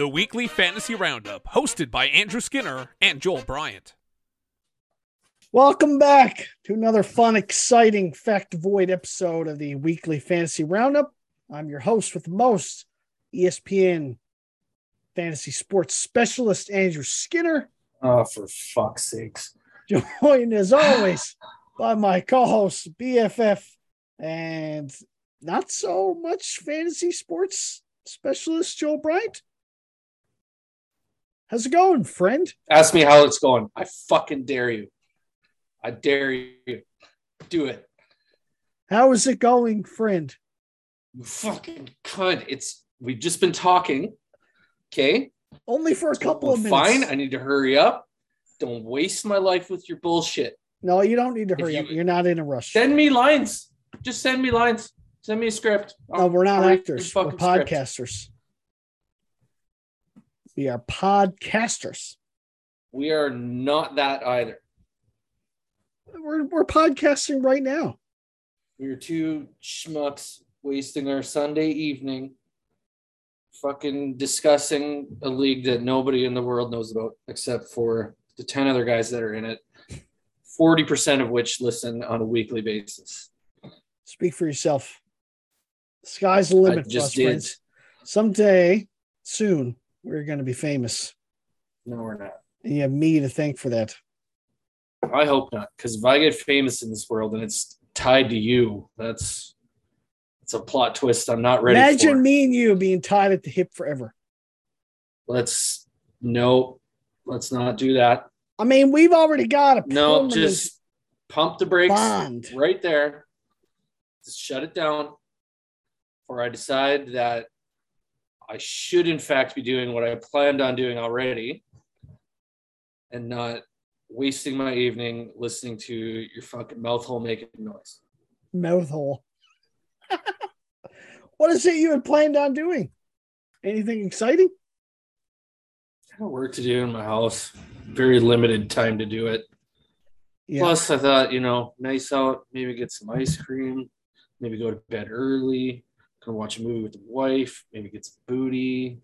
the weekly fantasy roundup, hosted by Andrew Skinner and Joel Bryant. Welcome back to another fun, exciting, fact void episode of the weekly fantasy roundup. I'm your host with the most, ESPN fantasy sports specialist, Andrew Skinner, Oh, for fuck's sakes. joined as always by my co host, BFF, and not so much fantasy sports specialist, Joel Bryant. How's it going, friend? Ask me how it's going. I fucking dare you. I dare you. Do it. How is it going, friend? You fucking cunt. It's we've just been talking. Okay. Only for a couple of minutes. Fine. I need to hurry up. Don't waste my life with your bullshit. No, you don't need to hurry you- up. You're not in a rush. Send me lines. Just send me lines. Send me a script. No, we're not actors. We're podcasters. script. We are podcasters. We are not that either. We're, we're podcasting right now. We are two schmucks wasting our Sunday evening fucking discussing a league that nobody in the world knows about except for the 10 other guys that are in it, 40% of which listen on a weekly basis. Speak for yourself. Sky's the limit I just us, did. friends. Someday, soon, we're going to be famous. No, we're not. And you have me to thank for that. I hope not, because if I get famous in this world and it's tied to you, that's it's a plot twist I'm not ready Imagine for. me and you being tied at the hip forever. Let's no, let's not do that. I mean, we've already got a No, just pump the brakes bond. right there. Just shut it down. Or I decide that I should, in fact, be doing what I planned on doing already and not wasting my evening listening to your fucking mouth hole making noise. mouth hole. what is it you had planned on doing? Anything exciting? I got work to do in my house. Very limited time to do it. Yeah. Plus, I thought, you know, nice out, maybe get some ice cream, maybe go to bed early, go watch a movie with the wife, maybe get some booty.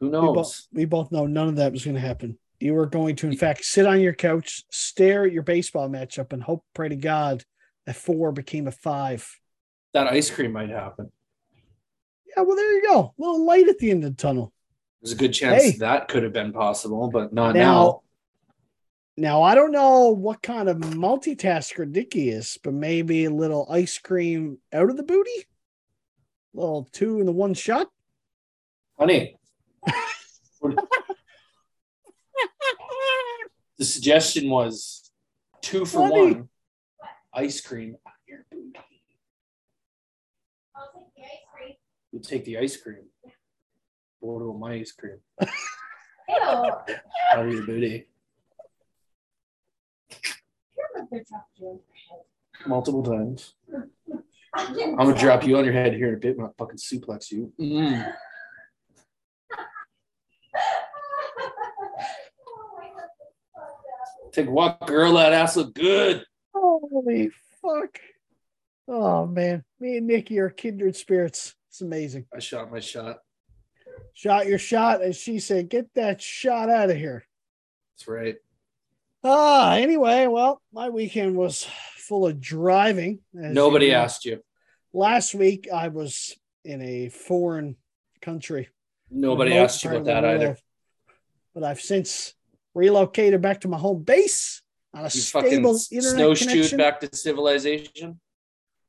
Who we, knows? both, we both know none of that was going to happen. You were going to, in fact, sit on your couch, stare at your baseball matchup, and hope, pray to God, that four became a five. That ice cream might happen. Yeah, well, there you go. A little light at the end of the tunnel. There's a good chance Hey. that could have been possible, but not Now- now. Now, I don't know what kind of multitasker Dicky is, but maybe a little ice cream out of the booty? A little two in the one shot? Honey. the suggestion was two for Honey. one ice cream on your booty. You take the ice cream. What about my ice cream? Out of your booty. Multiple times. I'm gonna drop you on your head here in a bit when I fucking suplex you. Mm. Take a walk, girl. That ass look good. Holy fuck. Oh man. Me and Nikki are kindred spirits. It's amazing. I shot my shot. Shot your shot, and she said, get that shot out of here. That's right. Ah, anyway, well, my weekend was full of driving. Nobody you know. asked you. Last week I was in a foreign country. Nobody asked you about that the either. But I've since relocated back to my home base on a You stable internet snowshoed connection. back to civilization.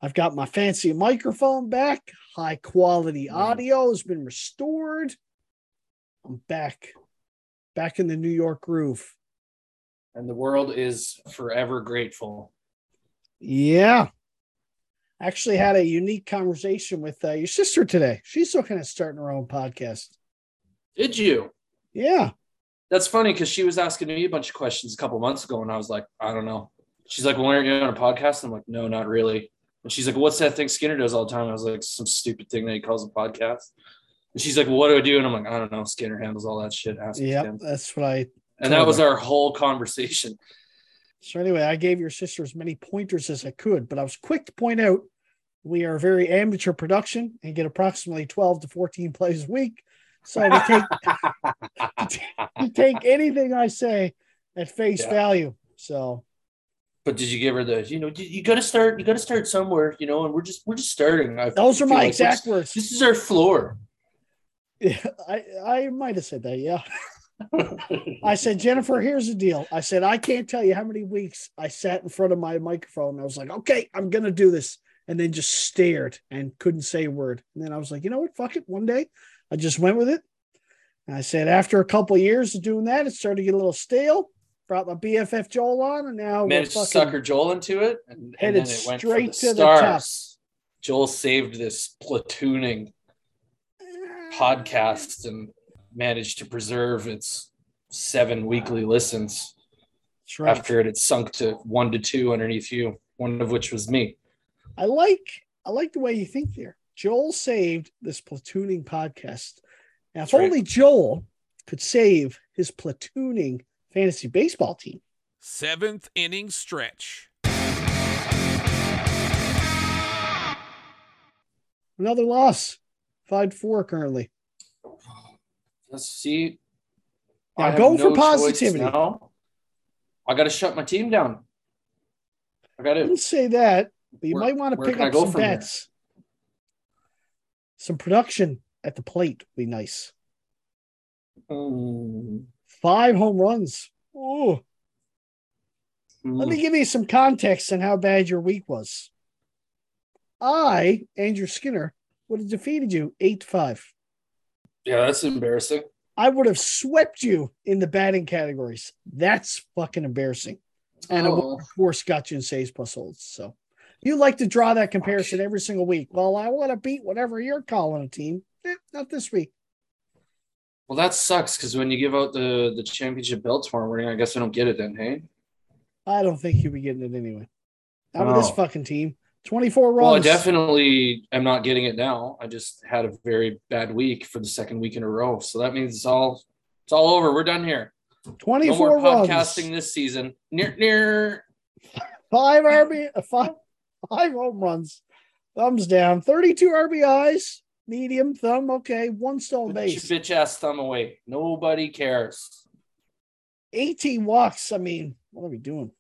I've got my fancy microphone back. High quality Mm. audio has been restored. I'm back, back in the New York groove. And the world is forever grateful. Yeah. Actually, had a unique conversation with uh, your sister today. She's looking at starting her own podcast. Did you? Yeah. That's funny because she was asking me a bunch of questions a couple months ago, and I was like, I don't know. She's like, well, aren't you on a podcast? I'm like, no, not really. And she's like, what's that thing Skinner does all the time? I was like, some stupid thing that he calls a podcast. And she's like, well, what do I do? And I'm like, I don't know. Skinner handles all that shit. Yeah. That's what I. And that was our whole conversation. So, anyway, I gave your sister as many pointers as I could, but I was quick to point out. We- are a very amateur production and get approximately 12 to 14 plays a week. So to take to take anything I say at face Yeah. value. So But did you give her those? You know, you got to start. You got to start somewhere. You know, and we're just we're just starting. I those are my like exact words. This is our floor. Yeah, I I might have said that. Yeah. I said, Jennifer, here's the deal. I said, I can't tell you how many weeks I sat in front of my microphone. I was like, okay, I'm going to do this. And then just stared and couldn't say a word. And then I was like, you know what? Fuck it. One day I just went with it. And I said, after a couple of years of doing that, it started to get a little stale. Brought my BFF Joel on, and now we're Managed to fucking, sucker Joel into it, and, and Headed then it went straight the to the stars. Joel saved this platooning ah. podcast and managed to preserve its seven weekly listens right. after it had sunk to one to two underneath you, one of which was me. I like I like the way you think there. Joel saved this platooning podcast. Now, if That's right. only Joel could save his platooning fantasy baseball team. Seventh inning stretch. Another loss, five four currently. Let's see. Now I go for positivity. now. I got to shut my team down. I got to. didn't say that, but you Where- might want to pick up some from here? bets. Some production at the plate would be nice. Mm, Five home runs. Oh, let mm. me give you some context on how bad your week was. I, Andrew Skinner, would have defeated you eight to five. Yeah, that's embarrassing. I would have swept you in the batting categories. That's fucking embarrassing. And Oh. of course, got you in saves plus holds. So you like to draw that comparison every single week. Well, I want to beat whatever you're calling a team. Eh, not this week. Well, that sucks because when you give out the the championship belt tomorrow morning, I guess I don't get it then. Hey. I don't think you'll be getting it anyway. Not with this fucking team. 24 runs. Well, I definitely am not getting it now. I just had a very bad week for the second week in a row, so that means it's all it's all over. We're done here. 24 No 24 more runs. podcasting this season. Near near. Five RB, five, five home runs. Thumbs down. 32 RBIs. Medium thumb. Okay. One your base. bitch ass thumb away. Nobody cares. 18 walks. I mean, what are we doing?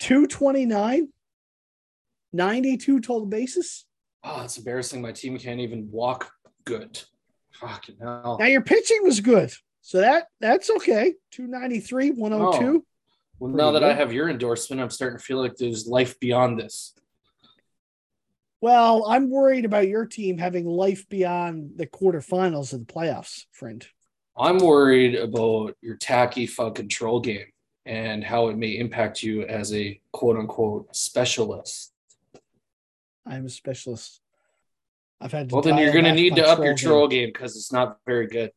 229, 92 total bases. Oh, it's embarrassing. My team can't even walk good. Fucking hell. Now your pitching was good. So that that's okay. 293, 102. Well, Pretty now that I have your endorsement, I'm starting to feel like there's life beyond this. Well, I'm worried about your team having life beyond the quarterfinals of the playoffs, friend. I'm worried about your tacky fucking control game and how it may impact you as a quote unquote specialist. I'm a specialist. I've had to Well, then you're going to need to up your troll game because it's not very good.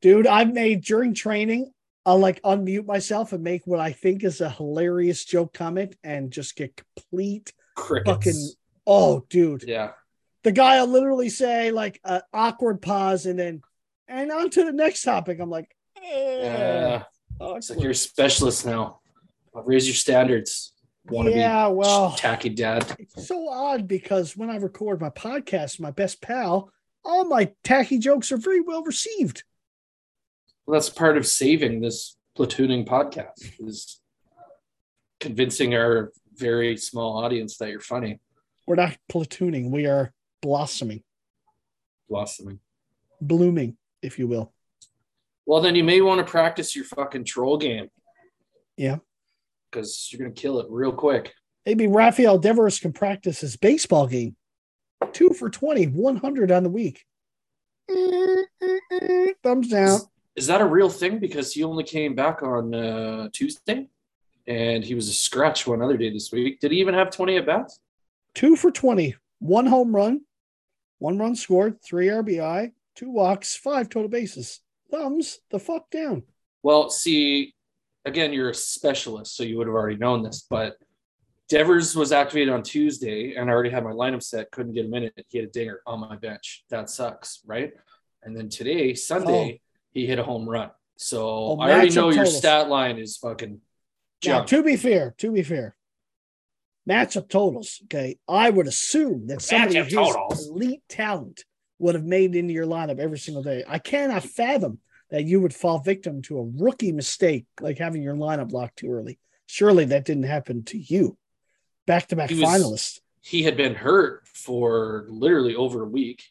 Dude, I've made during training, I'll like unmute myself and make what I think is a hilarious joke comment and just get complete Crickets. fucking oh dude. yeah. The guy will literally say like an awkward pause and then and on to the next topic. I'm like, eh, Yeah. awkward. It's like you're a specialist now. I'll raise your standards. To yeah, well, tacky dad. it's so odd because when I record my podcast, my best pal, all my tacky jokes are very well received. Well, that's part of saving this platooning podcast is convincing our very small audience that you're funny. We're not platooning, we are blossoming, Blossoming. blooming, if you will. Well, then you may want to practice your fucking troll game. Yeah. Because you're going to kill it real quick. Maybe Rafael Devers can practice his baseball game. Two for 20, 100 on the week. Thumbs down. Is that a real thing? Because he only came back on uh, Tuesday and he was a scratch one other day this week. Did he even have 20 at bats? Two for 20, one home run, one run scored, three RBI, two walks, five total bases. Thumbs the fuck down. Well, see, again, you're a specialist, so you would have already known this, but Devers was activated on Tuesday and I already had my lineup set, couldn't get a minute. He had a dinger on my bench. That sucks, right? And then today, Sunday, oh. he hit a home run. So Oh, I already know your totals. stat line is fucking Now, to be fair, to be fair, matchup totals. Okay. I would assume that somebody of his totals. elite talent would have made into your lineup every single day. I cannot fathom that you would fall victim to a rookie mistake like having your lineup locked too early. Surely that didn't happen to you. Back to back He was- finalist. He had been hurt for literally over a week.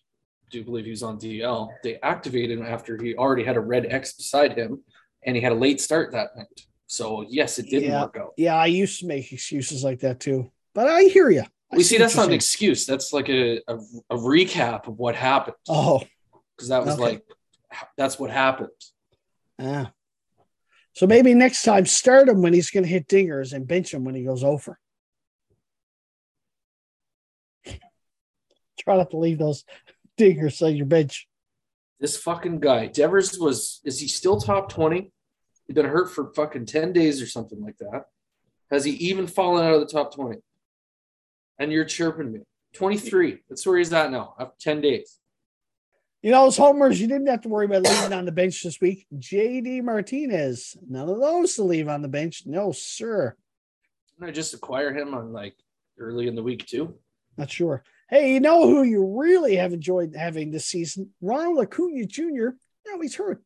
do believe he was on DL. They activated him after he already had a red X beside him, and he had a late start that night. So yes, it didn't Yeah. work out. Yeah, I used to make excuses like that too. But I hear you. We see that's not an excuse. That's like a, a, a recap of what happened. Oh, because that was okay. like that's what happened. ah. So maybe next time start him when he's going to hit dingers and bench him when he goes over. Try not to leave those dingers on your bench. This fucking guy, Devers was is he still top 20? He's been hurt for fucking 10 days or something like that. Has he even fallen out of the top 20? And you're chirping me. 23. That's where he's at now after 10 days. You know, those homers, you didn't have to worry about leaving on the bench this week. JD Martinez, none of those to leave on the bench. No, sir. Didn't I just acquire him on like early in the week too? Not sure. Hey, you know who you really have enjoyed having this season? Ronald Acuna Jr. Now he's hurt.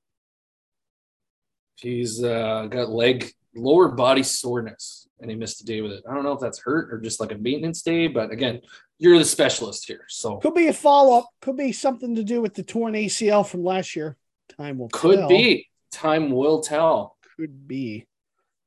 He's uh, got leg lower body soreness and he missed a day with it. I don't know if that's hurt or just like a maintenance day, but again, you're the specialist here. So Could be a follow up. Could be something to do with the torn ACL from last year. Time will could tell. be. Time will tell. Could be.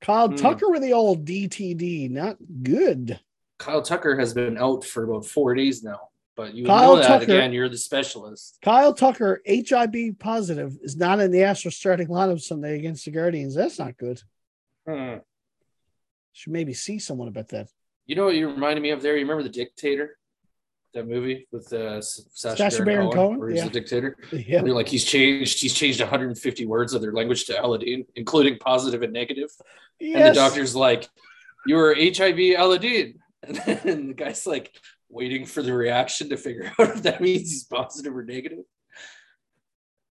Kyle Hmm. Tucker with the old DTD. Not good. Kyle Tucker has been out for about four days now. But you Kyle know that Tucker- again, you're the specialist. Kyle Tucker, HIB positive, is not in the Astros starting lineup Sunday against the Guardians. That's not good. Hmm. Should maybe see someone about that. You know what you reminded me of there? You remember the dictator? That movie with uh, Sacha, Sacha Baron, Baron Cohen, where he's yeah. the dictator. Yeah. Like he's changed, he's changed 150 words of their language to Aladeen, including positive and negative. Yes. And the doctor's like, "You are HIV Aladeen," and then the guy's like waiting for the reaction to figure out if that means he's positive or negative.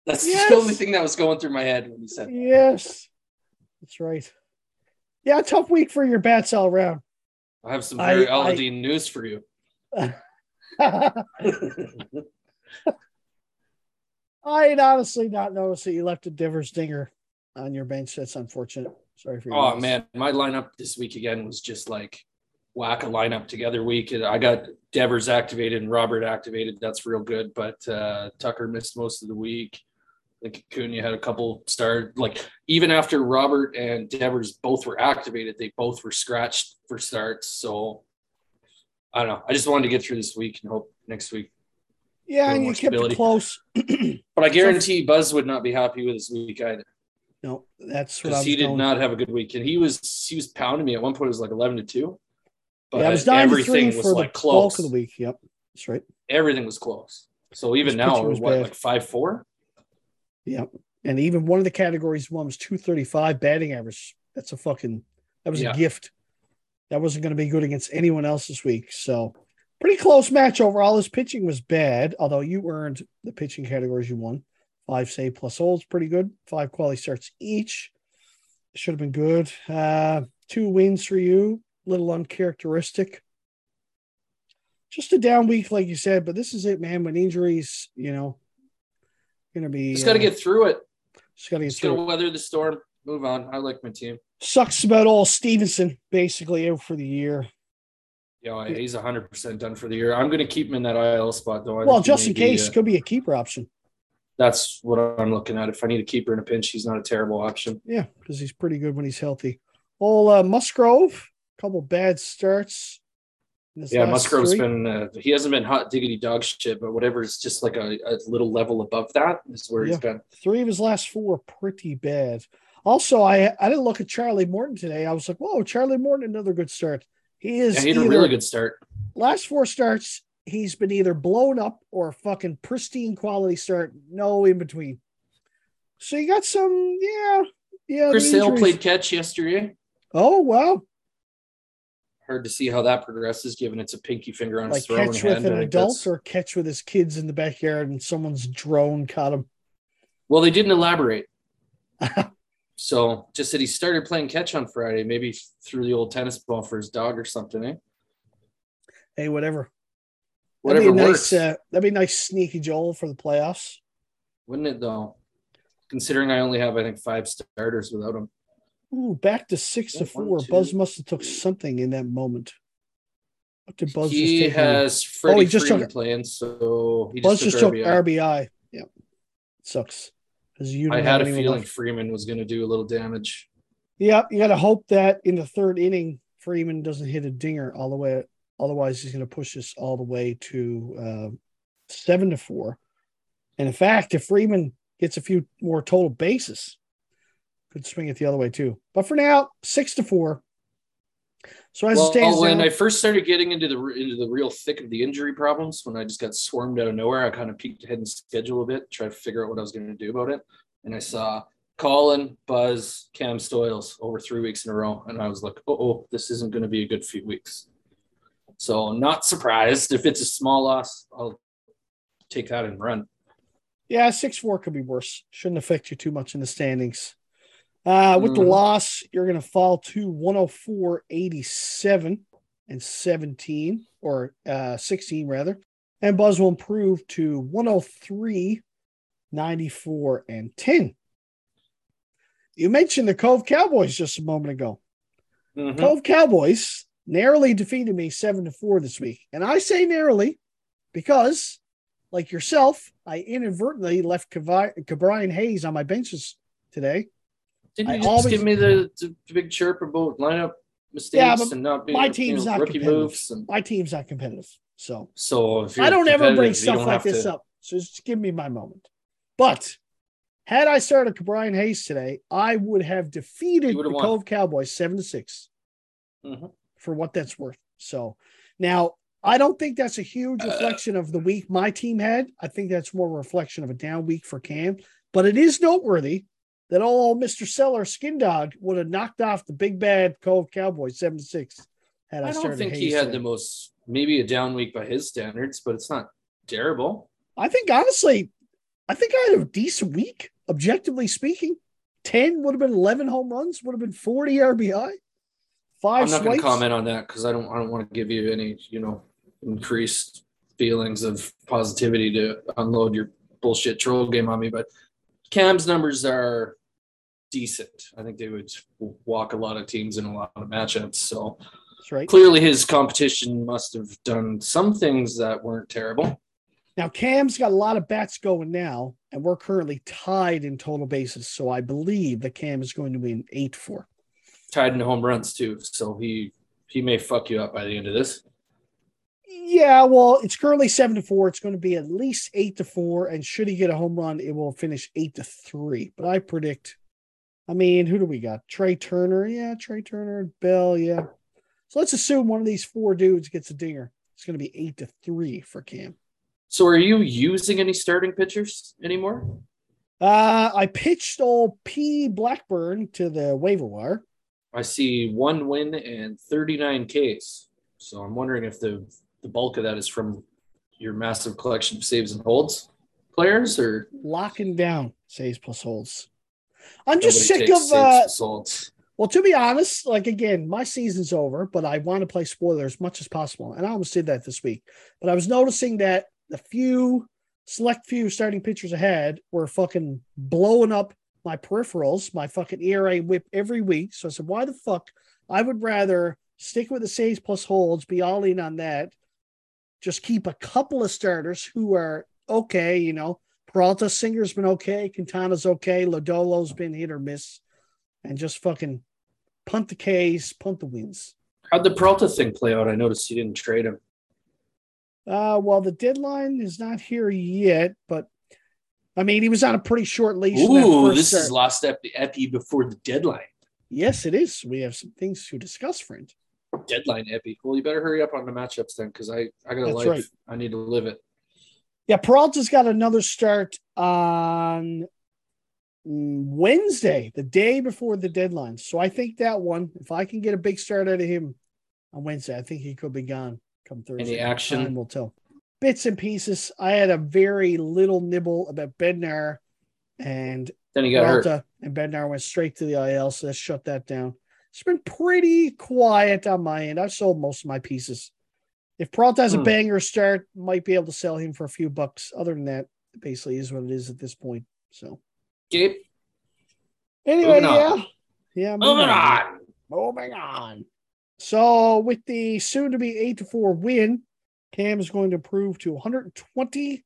That's Yes. the only thing that was going through my head when he said. that. Yes. That's right. Yeah, tough week for your bats all around. I have some very I- Aladeen news for you. I'd honestly not noticed that you left a Devers Dinger on your bench. That's unfortunate. Sorry for your Oh loss. man, my lineup this week again was just like whack a lineup together week. I got Devers activated and Robert activated. That's real good. But uh, Tucker missed most of the week. Think Acuna had a couple start. Like even after Robert and Devers both were activated, they both were scratched for starts. So I don't know. I just wanted to get through this week and hope next week. Yeah, and you kept it close. But I guarantee Buzz would not be happy with his week either. no, that's what because he did going. not have a good week, and he was he was pounding me at one point. It was like eleven to two, but yeah, I was nine to three everything was like close. bulk of the week. Yep, that's right. Everything was close. So even now, it was what bad. like five four. Yep. And even one of the categories one was 235 batting average. That's a fucking that was Yeah. a gift. That wasn't going to be good against anyone else this week. So pretty close match overall. His pitching was bad, although you earned the pitching categories you won. Five save plus holds, pretty good. Five quality starts each. Should have been good. Uh, two wins for you, little uncharacteristic. Just a down week, like you said, but this is it, man. When injuries, you know, gonna be Just got to uh, get through it. just get got through. to it. weather the storm. Move on. I like my team. Sucks about all Stevenson basically out for the year. Yeah, he's hundred percent done for the year. I'm going to keep him in that IL spot though. I Well, just in be, case, uh, could be a keeper option. that's what I'm looking at. If I need a keeper in a pinch, he's not a terrible option. Yeah, because he's pretty good when he's healthy. Old uh, Musgrove, couple bad starts. Yeah, Musgrove's three. been uh, he hasn't been hot diggity dog shit, but whatever is just like a, a little level above that is where Yeah. he's been. three of his last four pretty bad. Also, I I didn't look at Charlie Morton today. I was like, whoa, Charlie Morton, another good start. He is Yeah, he had a really good start. last four starts. He's been either blown up or a fucking pristine quality start, no in between. So you got some, yeah, yeah. Chris Sale played catch yesterday. Oh wow, Hard to see how that progresses, given it's a pinky finger on like his throwing catch hand. with an adult that's- or catch with his kids in the backyard and someone's drone caught him. Well, they didn't elaborate. so just that he started playing catch on Friday, maybe threw the old tennis ball for his dog or something. Eh? Hey, whatever. Whatever that'd be a works. nice, uh, that'd be a nice sneaky Joel for the playoffs. Wouldn't it though? Considering I only have, I think, five starters without him. Ooh, back to six to One, four. two. Buzz must have took something in that moment. What did Buzz he just take? has Freddie Oh, he just Freeman took- playing, so he Buzz just just took took RBI. RBI. Yeah, sucks. Because you I had a feeling left. Freeman was going to do a little damage. Yeah, you got to hope that in the third inning, Freeman doesn't hit a dinger all the way. Otherwise, he's going to push this all the way to uh, seven to four. And in fact, if Freeman gets a few more total bases, could swing it the other way too. But for now, six to four. So as it Well, stands, when now- I first started getting into the into the real thick of the injury problems, when I just got swarmed out of nowhere, I kind of peeked ahead and schedule a bit, try to figure out what I was going to do about it, and I saw Colin, Buzz, Cam Stoyles over three weeks in a row, and I was like, "Oh, oh, this isn't going to be a good few weeks." So, not surprised if it's a small loss. I'll take that and run. Yeah, six four could be worse. Shouldn't affect you too much in the standings. Uh, with the Mhm. loss, you're going to fall to 104, 87 and 17, or uh, 16 rather. And Buzz will improve to 103, 94, and 10. You mentioned the Cove Cowboys just a moment ago. Mhm. Cove Cowboys narrowly defeated me seven to four this week. And I say narrowly because, like yourself, I inadvertently left Ke'Bryan Hayes on my benches today. Didn't you I just always- give me the, the big chirp about lineup mistakes Yeah, and not being my you team's know, not rookie competitive. moves? And My team's not competitive. So so I don't ever bring stuff like this to- up. So just give me my moment. But had I started Brian Hayes today, I would have defeated the won. Cove Cowboys seven to 6 Mhm. for what that's worth. So now I don't think that's a huge Uh, reflection of the week my team had. I think that's more a reflection of a down week for Cam. But it is noteworthy that old Mr. Seller Skin Dog would have knocked off the big bad Cove Cowboys 7 6. Had I, I don't think he had the most maybe a down week by his standards, but it's not terrible. I think honestly, I think I had a decent week, objectively speaking. 10 would have been 11 home runs, would have been 40 RBI, five I'm not going to comment on that because I don't I don't want to give you any you know increased feelings of positivity to unload your bullshit troll game on me. But Cam's numbers are decent. I think they would walk a lot of teams in a lot of matchups. So That's right. clearly his competition must have done some things that weren't terrible. Now, Cam's got a lot of bats going now, and we're currently tied in total bases. So I believe that Cam is going to be an 8 4. Tied in home runs too. So he he may fuck you up by the end of this. Yeah, well, it's currently 7 to 4. It's going to be at least 8 to 4. And should he get a home run, it will finish 8 to 3. But I predict, I mean, who do we got? Trea Turner. Yeah, Trea Turner, and Bell. Yeah. So let's assume one of these four dudes gets a dinger. It's going to be 8 to 3 for Cam. So are you using any starting pitchers anymore? Uh, I pitched old P Blackburn to the waiver wire. I see one win and 39 Ks. So I'm wondering if the the bulk of that is from your massive collection of saves and holds players or locking down saves plus holds. I'm just nobody sick of uh holds. well to be honest, like again, my season's over, but I want to play spoiler as much as possible. And I almost did that this week. But I was noticing that the few select few starting pitchers ahead were fucking blowing up my peripherals, my fucking ERA whip every week. So I said, why the fuck? I would rather stick with the saves plus holds, be all in on that. Just keep a couple of starters who are okay, you know. Peralta Singer's been okay, Quintana's okay, Lodolo's been hit or miss, and just fucking punt the K's, punt the wins. How'd the Peralta thing play out? I noticed you didn't trade him. Uh, well, the deadline is not here yet, but I mean, he was on a pretty short leash. Ooh, this start. is last epi, epi before the deadline. Yes, it is. We have some things to discuss, friend. Deadline epi. Well, you better hurry up on the matchups then, because I I got a life. right. I need to live it. Yeah, Peralta's got another start on Wednesday, the day before the deadline. So I think that one, if I can get a big start out of him on Wednesday, I think he could be gone come Thursday. Any action? Time will tell. Bits and pieces. I had a very little nibble about Bednar and Then he got hurt. And Bednar went straight to the IL, so let's shut that down. It's been pretty quiet on my end. I've sold most of my pieces. If Peralta has a Hmm. banger start, might be able to sell him for a few bucks. Other than that, basically is what it is at this point. So Gabe, anyway, Moving yeah, on. yeah, moving on. Moving on. So with the soon to be eight to four win, Cam is going to improve to 120,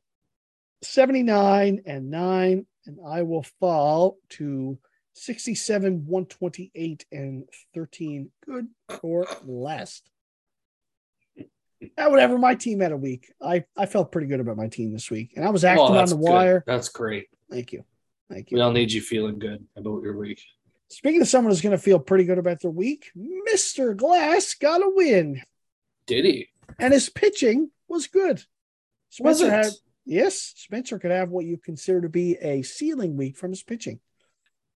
79, and nine, and I will fall to 67, 128, and 13. Good or last. Uh, whatever. My team had a week. I, I felt pretty good about my team this week, and I was active Well, on the good. wire. That's great. Thank you. Thank you. We all need you feeling good about your week. Speaking of someone who's going to feel pretty good about their week, Mr. Glass got a win. Did he? and his pitching was good. Was Spencer it? had yes, Spencer could have what you consider to be a ceiling week from his pitching.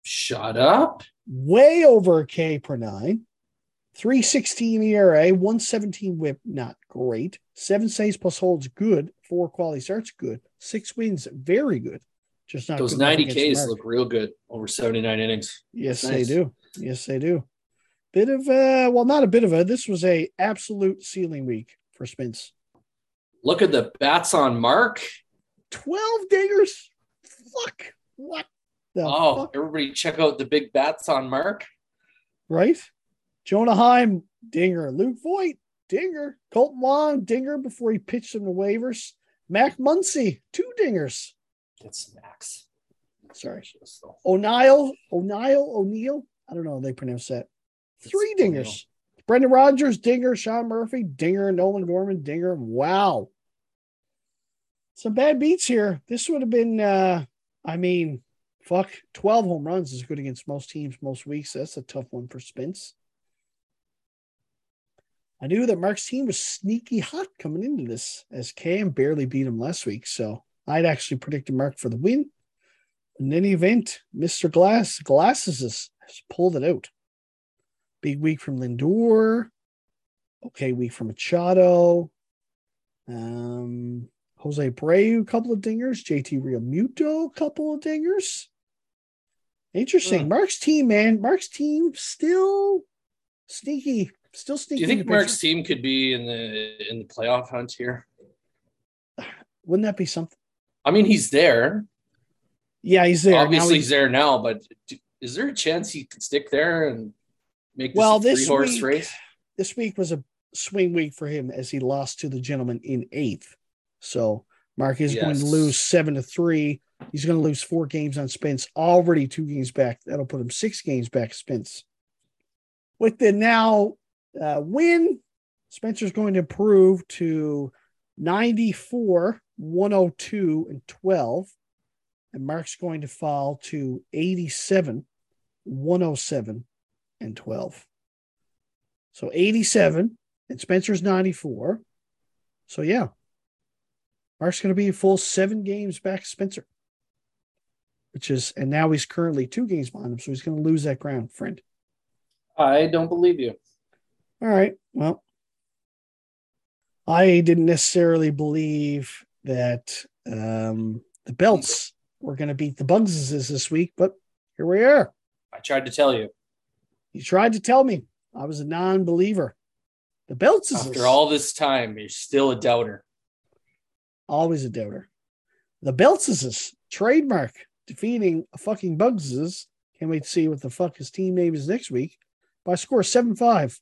Shut up. Way over a K per nine, 316 ERA, 117 whip, not great. Seven saves plus holds good, four quality starts good, six wins, very good. Just not Those 90 Ks look real good over 79 innings. Yes, Nice. they do. Yes, they do. Bit of a well, not a bit of a this was a absolute ceiling week for Spence. Look at the bats on Mark. 12 dingers. Fuck. What the Oh, fuck? everybody check out the big bats on Mark. Right? Jonah Heim, dinger. Luke Voit, dinger. Kolten Wong, dinger before he pitched some waivers. Mac Muncy, two dingers. It's Max. Sorry. O'Neill, O'Neill, O'Neill. I don't know how they pronounce that. Three It's dingers. Brendan Rodgers, dinger. Sean Murphy, dinger. Nolan Gorman, dinger. Wow. Some bad beats here. This would have been, uh, I mean, fuck, 12 home runs is good against most teams most weeks. That's a tough one for Spence. I knew that Mark's team was sneaky hot coming into this as Cam barely beat him last week. So I'd actually predicted Mark for the win. In any event, Mr. Glass Glasses has, has pulled it out. Big week from Lindor. Okay, week from Machado. Um, Jose Abreu, a couple of dingers. JT Realmuto, a couple of dingers. Interesting. Hmm. Mark's team, man. Mark's team still sneaky. Still Do you think in Mark's team could be in the in the playoff hunt here? Wouldn't that be something? I mean, he's there. Yeah, he's there. Obviously, he's- he's there now. But do- is there a chance he could stick there and make this Well, this horse week- race? this week was a swing week for him as he lost to the gentleman in eighth. So Mark is going to lose seven to three. He's going to lose four games on Spence, already two games back. That'll put him six games back, Spence. With the now uh, win, Spencer's going to improve to 94, 102, and 12. And Mark's going to fall to 87, 107, and 12. So 87 and Spencer's 94. So yeah. Mark's going to be a full seven games back Spencer. Which is and now he's currently two games behind him, so he's going to lose that ground, friend. I don't believe you. All right. Well, I didn't necessarily believe that um, the belts were going to beat the Bugses this week, but here we are. I tried to tell you. You tried to tell me I was a non-believer. The belts is After all this time, you're still a doubter. always a doubter. The belts is his trademark, defeating a fucking Bugses. Can't wait to see what the fuck his team name is next week by score 7 5.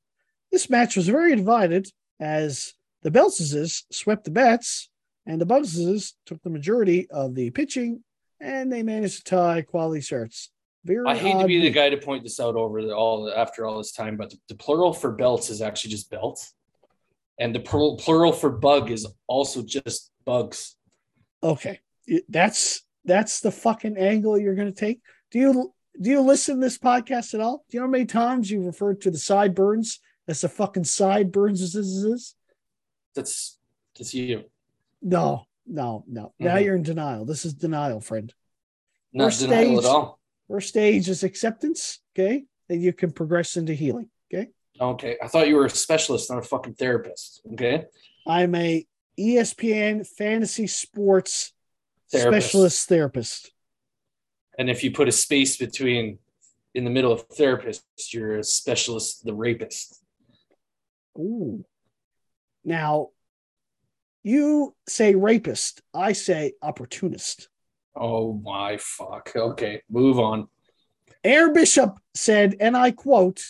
This match was very divided as the Beltses swept the bats and the Bugses took the majority of the pitching and they managed to tie quality starts. Very I hate to be the guy to point this out over the, all after all this time, but the, the plural for belts is actually just belt, and the plural, plural for bug is also just bugs. Okay, that's that's the fucking angle you're going to take. Do you do you listen to this podcast at all? Do you know how many times you've referred to the sideburns as the fucking sideburns? As this is? That's that's you. No, no, no. Now Mhm. you're in denial. This is denial, friend. Not First denial stage. at all. First stage is acceptance. Okay, then you can progress into healing. Okay, Okay, I thought you were a specialist, not a fucking therapist. Okay, I'm a ESPN fantasy sports Therapist. specialist therapist. and if you put a space between in the middle of therapist, you're a specialist, the rapist. Ooh. Now, You say rapist. I say opportunist. Oh my fuck. Okay, move on. Air Bishop said, and I quote,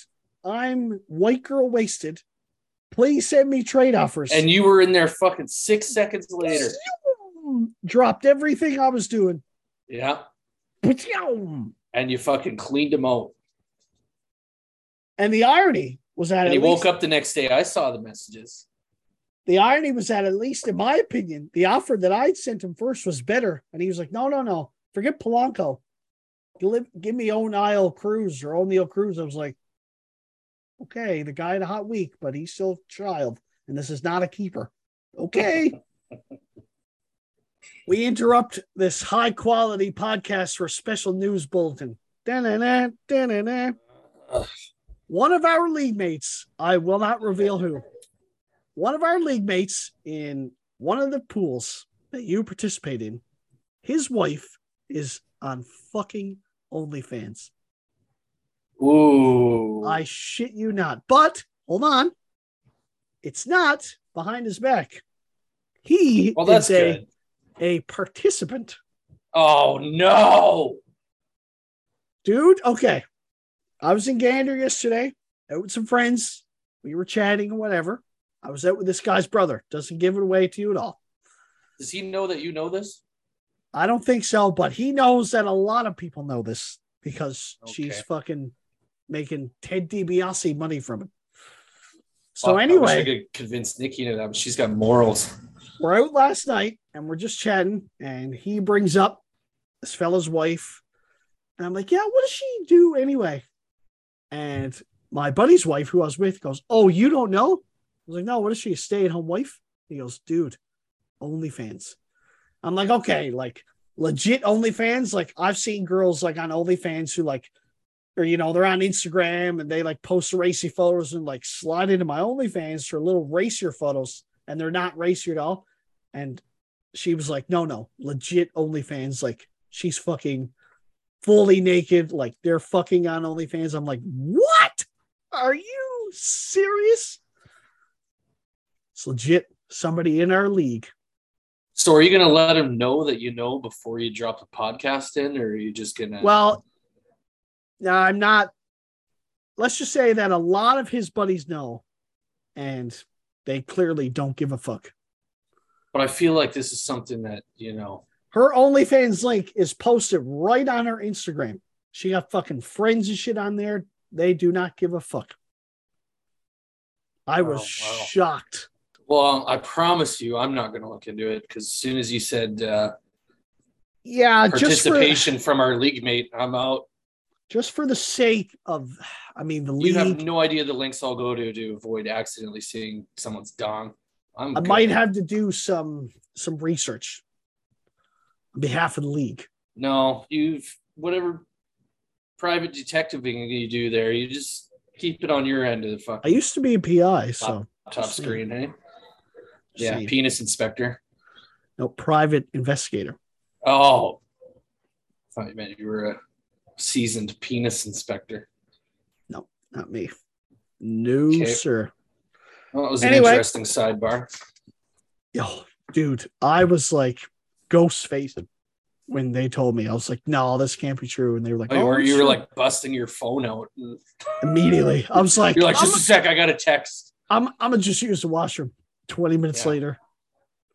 I'm white girl wasted. Please send me trade offers. And you were in there fucking six seconds later. dropped everything I was doing. Yeah. And And you fucking cleaned him out. And the irony was that And he least, woke up the next day. I saw the messages. the irony was that at least in my opinion, the offer that I'd sent him first was better. And he was like, no, no, no, forget Polanco. Give, give me Oneil Cruz or Oneil Cruz. I was like, okay, the guy had a hot week, but he's still a child, and this is not a keeper. Okay. we interrupt this high quality podcast for a special news bulletin. Da-na-na, da-na-na. One of our league mates, I will not reveal who, one of our league mates in one of the pools that you participate in, his wife is on fucking OnlyFans. Ooh. I shit you not. But hold on, it's not behind his back. He well, that's is a, good. a participant, Oh no. dude. Okay, I was in Gander yesterday out with some friends. We were chatting or whatever. I was out with this guy's brother. Doesn't give it away to you at all. Does he know that you know this? I don't think so, but he knows that a lot of people know this because she's fucking making Ted DiBiase money from it. So I wish anyway, I could convince Nikki to that, she's got morals. we're out last night and we're just chatting, and he brings up this fella's wife. And I'm like, yeah, what does she do anyway? And my buddy's wife, who I was with, goes, Oh, you don't know? I was like, No, what is she? A stay-at-home wife? He goes, dude, OnlyFans. I'm like, okay, like legit OnlyFans. Like I've seen girls like on OnlyFans who like, or you know, they're on Instagram and they like post racy photos and like slide into my OnlyFans for little racier photos, and they're not racier at all. And she was like, no, no, legit OnlyFans. Like she's fucking fully naked, like they're fucking on OnlyFans. I'm like, what? Are you serious? It's legit. Somebody in our league. So are you gonna let him know that you know before you drop the podcast in, or are you just gonna Well, no, I'm not. Let's just say that a lot of his buddies know, and they clearly don't give a fuck. but I feel like this is something that, you know, Her OnlyFans link is posted right on her Instagram. She got fucking friends and shit on there. They do not give a fuck. I was Oh, wow. shocked. well, I promise you I'm not gonna look into it because as soon as you said uh Yeah, just for participation from our league mate, I'm out. just for the sake of, I mean, the league. You have no idea the links I'll go to to avoid accidentally seeing someone's dong. I'm I good. might have to do some some research behalf of the league. no, you've whatever private detectiving you do there, you just keep it on your end of the fuck. I used to be a PI, so top screen, hey? Yeah, saying. penis inspector. no private investigator. Oh, I thought you meant you were a seasoned penis inspector. No, not me. No, Okay. sir. Well, that was an interesting sidebar. Yo, dude, I was like ghost facing when they told me. I was like, no, this can't be true. And they were like, Oh, you oh, were, you were sure." like busting your phone out. immediately. I was like, You're like, I'm, just a sec, I got a text. I'm, I'm gonna just use the washroom. 20 minutes Yeah. later.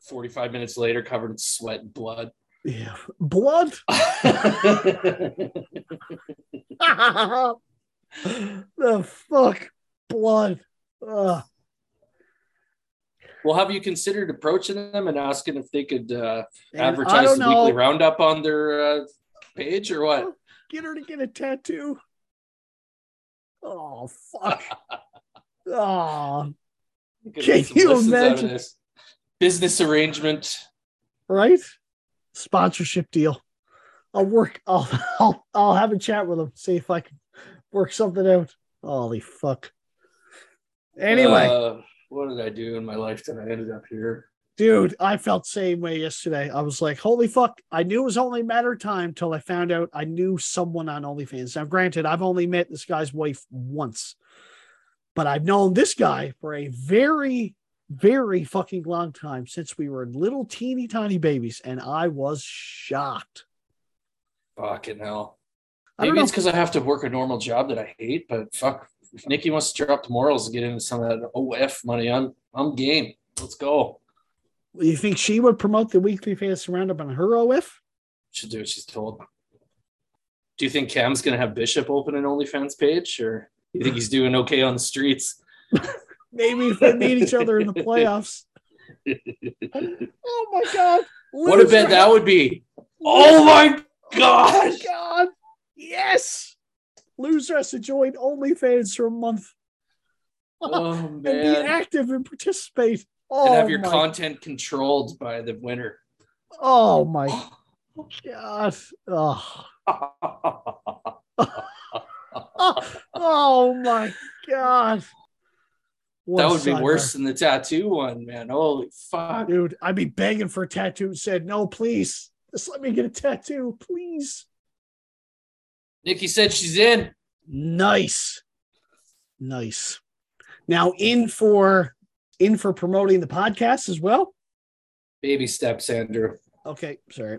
45 minutes later, covered in sweat and blood. Yeah. Blood. the fuck? Blood. Ugh. Well, have you considered approaching them and asking if they could uh, advertise the weekly roundup on their uh, page or what? Get her to get a tattoo. Oh fuck. oh, Can you listens out of imagine? Business arrangement. right? Sponsorship deal. I'll work. I'll I'll I'll have a chat with them. See if I can work something out. Holy fuck. Anyway, Uh, what did I do in my life that I ended up here? dude, I felt same way yesterday. I was like, holy fuck. I knew it was only a matter of time till I found out I knew someone on OnlyFans. Now, granted, I've only met this guy's wife once, but I've known this guy for a very very fucking long time since we were little teeny tiny babies, and I was shocked. Fucking hell. Maybe it's because I have to work a normal job that I hate, but fuck. If Nikki wants to drop the morals and get into some of that OF money, I'm I'm game. Let's go. You think she would promote the weekly fantasy roundup on her OF? She'll do what she's told. Do you think Cam's gonna have Bishop open an OnlyFans page, or you think he's doing okay on the streets? Maybe if they meet each other in the playoffs. Oh my god! what a bet that would be! Oh my Oh gosh! my god! Yes, loser has to join OnlyFans for a month Oh and be active and participate. Oh And have oh your my, content controlled by the winner. Oh my god! Oh, oh my god! What that would be worse than the tattoo one, man. Holy fuck! dude. I'd be begging for a tattoo and said, "No, please, just let me get a tattoo, please." Nikki said she's in. Nice, nice. Now in for in for promoting the podcast as well. Baby steps, Andrew. Okay, sorry.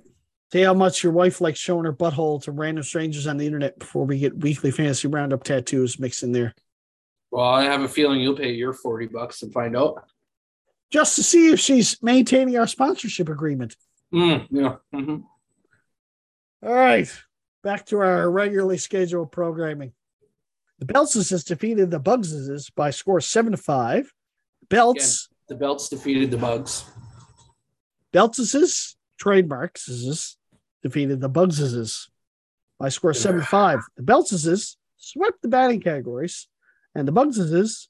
Say how much your wife likes showing her butthole to random strangers on the internet before we get weekly fantasy roundup tattoos mixed in there, Well, I have a feeling you'll pay your 40 bucks and find out. just to see if she's maintaining our sponsorship agreement. Mm, yeah. mhm. All right, back to our regularly scheduled programming. The Belts has defeated the Bugses by score seven to five. Belts, The belts defeated the bugs. Belts' trademarks defeated the Bugses by score seven to five. The Belts swept the batting categories, and the Bugses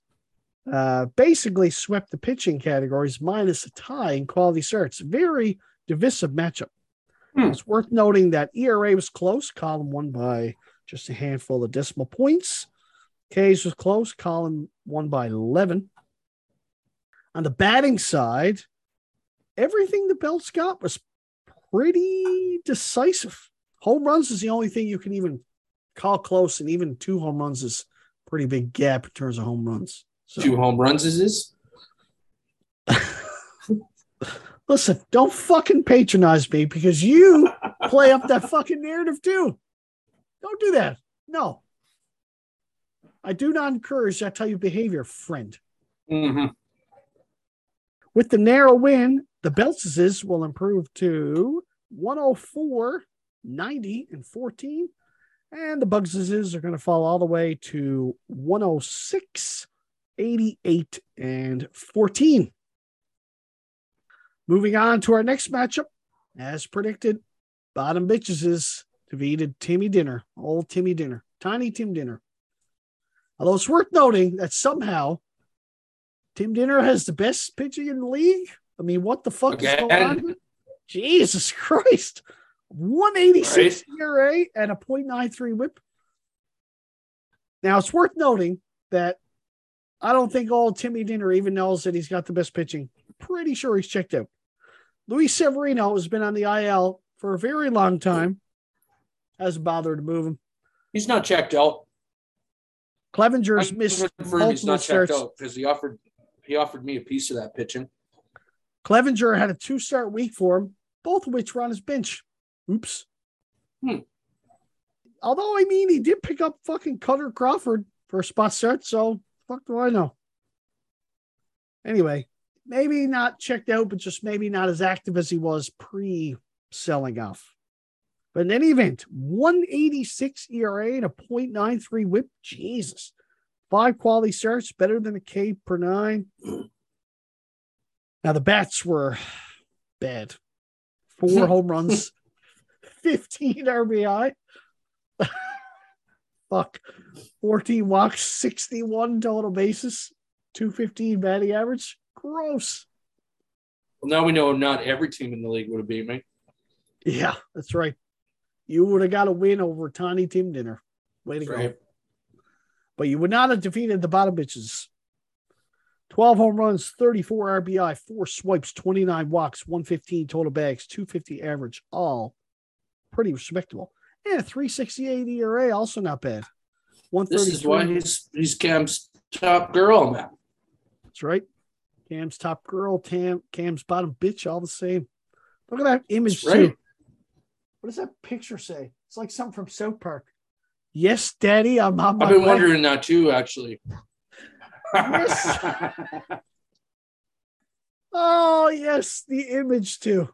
uh, basically swept the pitching categories minus a tie in quality starts. Very divisive matchup. Hmm. It's worth noting that ERA was close. Column won by just a handful of decimal points. K's was close. Column won by 11. On the batting side, everything the Belts got was pretty decisive. Home runs is the only thing you can even call close, and even two home runs is pretty big gap in terms of home runs. So, Two home runs is this? listen, don't fucking patronize me because you play up that fucking narrative too. Don't do that. No. I do not encourage that type of behavior, friend. Mm-hmm. With the narrow win, the Beltses will improve to 104, 90, and 14. And the Bugses are going to fall all the way to 106, 88, and 14. Moving on to our next matchup. As predicted, bottom bitches is defeated Timmy Dinner, old Timmy Dinner, tiny Tim Dinner. Although it's worth noting that somehow Tim Dinner has the best pitching in the league. I mean, what the fuck is going on? Jesus Christ. 186 ERA and a 0.93 whip. Now, it's worth noting that I don't think old Timmy Dinner even knows that he's got the best pitching. Pretty sure he's checked out. Luis Severino has been on the IL for a very long time. Hasn't bothered to move him. He's not checked out. Clevinger's I'm missed confirmed he's multiple not checked starts. out because he offered he offered me a piece of that pitching. Clevinger had a two start week for him, both of which were on his bench. Oops. Hmm. Although, I mean, he did pick up fucking Kutter Crawford for a spot start, so fuck do I know. Anyway, maybe not checked out, but just maybe not as active as he was pre selling off. But in any event, 186 ERA and a 0.93 whip. Jesus. Five quality starts, better than a K per nine. Now the bats were bad. Four home runs, 15 RBI. Fuck. 14 walks, 61 total bases, 215 batting average. Gross. Well, now we know not every team in the league would have beat me. Yeah, that's right. You would have got a win over Tiny Tim Dinner. Way to go. Right. But you would not have defeated the bottom bitches. 12 home runs, 34 RBI, four swipes, 29 walks, 115 total bags, 250 average, all pretty respectable. And a 368 ERA, also not bad. This is why he's he's Cam's top girl, man. That's right. Cam's top girl, Tam, Cam's bottom bitch, all the same. Look at that image That's right. too. What does that picture say? It's like something from South Park. Yes, Daddy, I'm on I've been way. wondering that too, actually. Yes. Oh yes, the image too.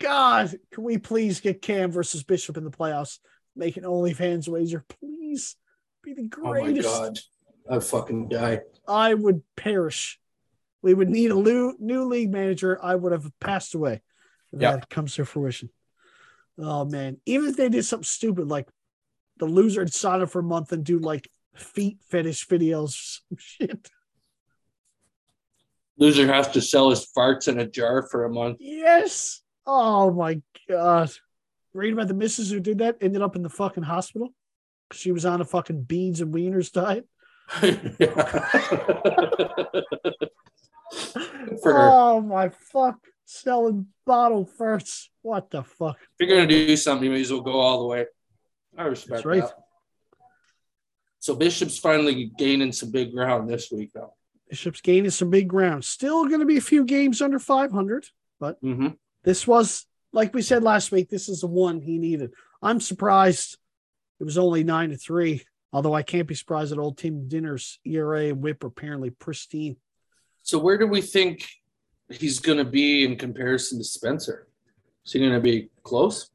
God, can we please get Cam versus Bishop in the playoffs? Make an OnlyFans wager, please. Be the greatest. oh my god. I fucking die. I would perish. We would need a new, new league manager. I would have passed away. If Yeah. that comes to fruition. Oh man. Even if they did something stupid like the loser would sign up for a month and do like feet fetish videos, shit. Loser has to sell his farts in a jar for a month. Yes. Oh my god. Read about the missus who did that ended up in the fucking hospital she was on a fucking beans and wieners diet. For Oh my fuck. Selling bottle first. What the fuck? if you're gonna do something, you may as well go all the way. I respect That's right. that. So Bishop's finally gaining some big ground this week, though. Bishop's gaining some big ground. Still going to be a few games under 500. Mm-hmm. This was, like we said last week, this is the one he needed. I'm surprised it was only nine to three. Although I can't be surprised that old Tim Dinner's ERA and whip are apparently pristine. So where do we think he's gonna be in comparison to Spencer? Is he gonna be close?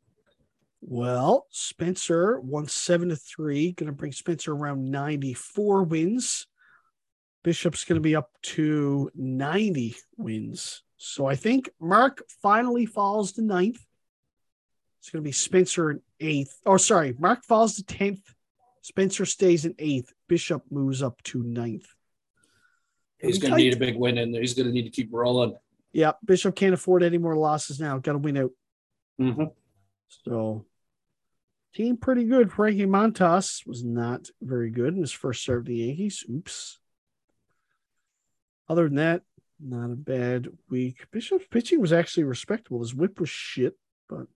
Well, Spencer won seven to three, going to bring Spencer around 94 wins. Bishop's going to be up to 90 wins. So I think Mark finally falls to ninth. It's going to be Spencer in eighth. Oh, sorry. Mark falls to 10th. Spencer stays in eighth. Bishop moves up to ninth. He's gonna need a big win in there. He's gonna need to keep rolling. Yeah, Bishop can't afford any more losses now. Got to win out. Mm-hmm. So, team pretty good. Frankie Montas was not very good in his first start of the Yankees. Oops. Other than that, not a bad week. Bishop's pitching was actually respectable. His whip was shit, but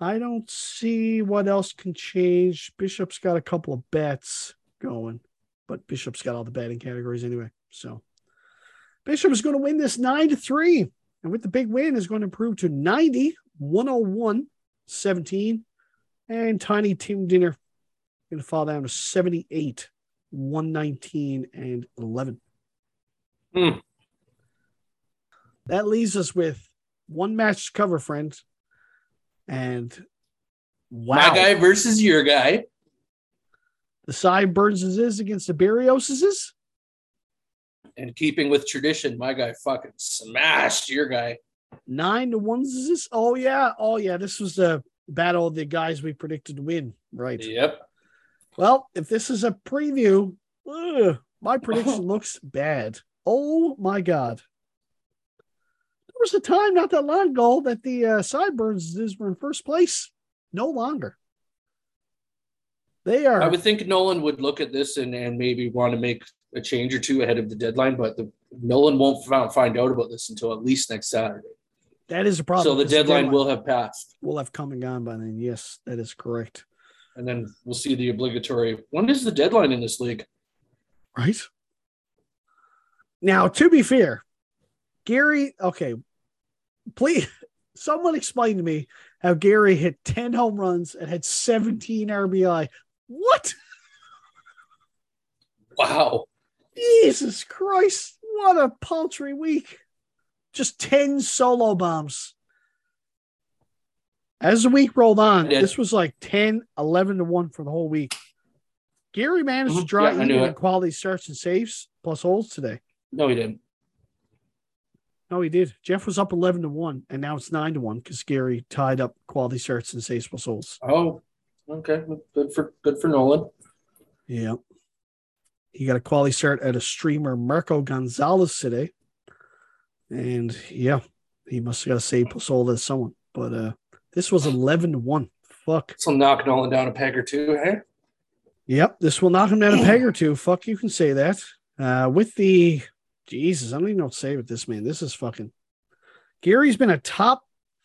I don't see what else can change. Bishop's got a couple of bets going, but Bishop's got all the batting categories anyway. So, Bishop is going to win this nine to three. And with the big win, is going to improve to 90, 101, 17. And Tiny Tim Dinner going to fall down to 78, 119, and 11. Hmm. That leaves us with one match to cover, friends. And wow, My guy versus your guy. the sideburns is against the Barrioses is. And keeping with tradition, my guy fucking smashed your guy. Nine to ones is this? Oh yeah, oh yeah. This was the battle of the guys we predicted to win, right? Yep. Well, if this is a preview, ugh, my prediction looks bad. Oh my god! Was a time not that long ago that the uh, Sideburns were in first place. No longer. They are. I would think Nolan would look at this and, and maybe want to make a change or two ahead of the deadline, but the Nolan won't find out about this until at least next Saturday. that is a problem. so the because deadline will have passed. We'll have come and gone by then. Yes, that is correct. And then we'll see the obligatory. When is the deadline in this league? Right. Now, to be fair, Gary, okay, please, someone explain to me how Gary hit 10 home runs and had 17 RBI. What? Wow. Jesus Christ. What a paltry week. Just 10 solo bombs. As the week rolled on, this was like 10, 11 to 1 for the whole week. Gary managed to Mhm. draw Yeah, even in quality starts and saves plus holds today. No, he didn't. No, he did. Jeff was up 11 to 1, and now it's 9 to 1 because Gary tied up quality starts and plus holds. Oh, okay. Good for good for Nolan. Yeah. He got a quality start at a streamer, Marco Gonzalez, today. And yeah, he must have got a save plus hold as someone. But uh this was 11 to 1. Fuck. So knock Nolan down a peg or two, hey? Yep. This will knock him down a peg or two. Fuck, you can say that. Uh With the Jesus, I don't even know what to say with this man. This is fucking. Gary's been a top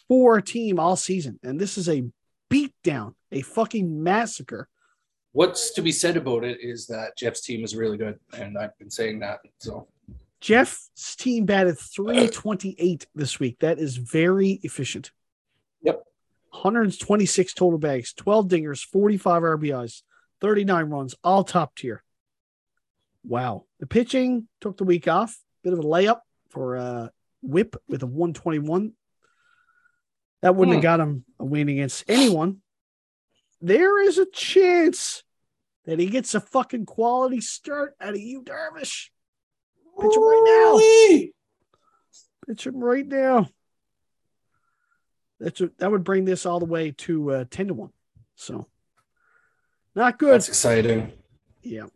four team all season, and this is a beatdown, a fucking massacre. What's to be said about it is that Jeff's team is really good, and I've been saying that. So Jeff's team batted 328 this week. That is very efficient. Yep. 126 total bags, 12 dingers, 45 RBIs, 39 runs, all top tier. Wow. The pitching took the week off. Bit of a layup for uh whip with a 121. That wouldn't Hmm. have got him a win against anyone. There is a chance that he gets a fucking quality start out of you, Darvish. Pitch him right now. Pitch him right now. That's what, that would bring this all the way to uh, 10 to 1. So not good. That's exciting. Yeah.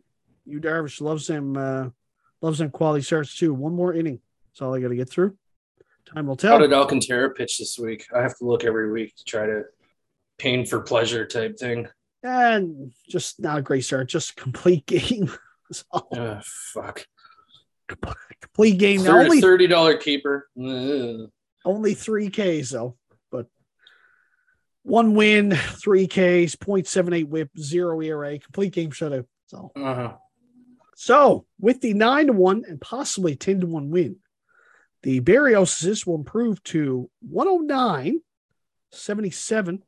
You Darvish loves him. uh loves him quality starts too. One more inning. That's all I gotta get through. Time will tell. How did Alcantara pitch this week? I have to look every week to try to pain for pleasure type thing. and just not a great start, just complete game. Ah, fuck. complete game. Now, only Thirty dollar keeper. Ugh. only three Ks though, but one win, three Ks, 0.78 whip, zero ERA, complete game shutout. So Uh-huh. So, with the nine to one and possibly 10 to one win, the Barrioses will improve to 109, 77,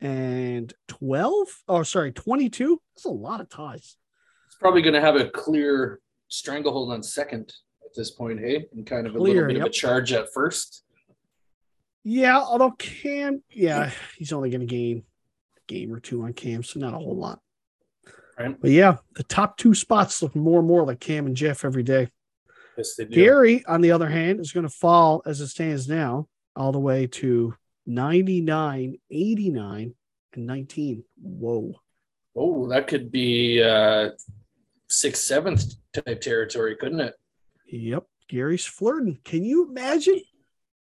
and 12. Oh, sorry, 22. That's a lot of ties. It's probably going to have a clear stranglehold on second at this point, hey, and kind of a little bit of a charge at first. Yeah, although Cam, yeah, he's only going to gain a game or two on Cam, so not a whole lot. Right. But yeah, the top two spots look more and more like Cam and Jeff every day. Yes, they do. Gary, on the other hand, is going to fall as it stands now, all the way to 99, 89, and 19. Whoa. Oh, that could be uh, sixth, seventh type territory, couldn't it? Yep. Gary's flirting. Can you imagine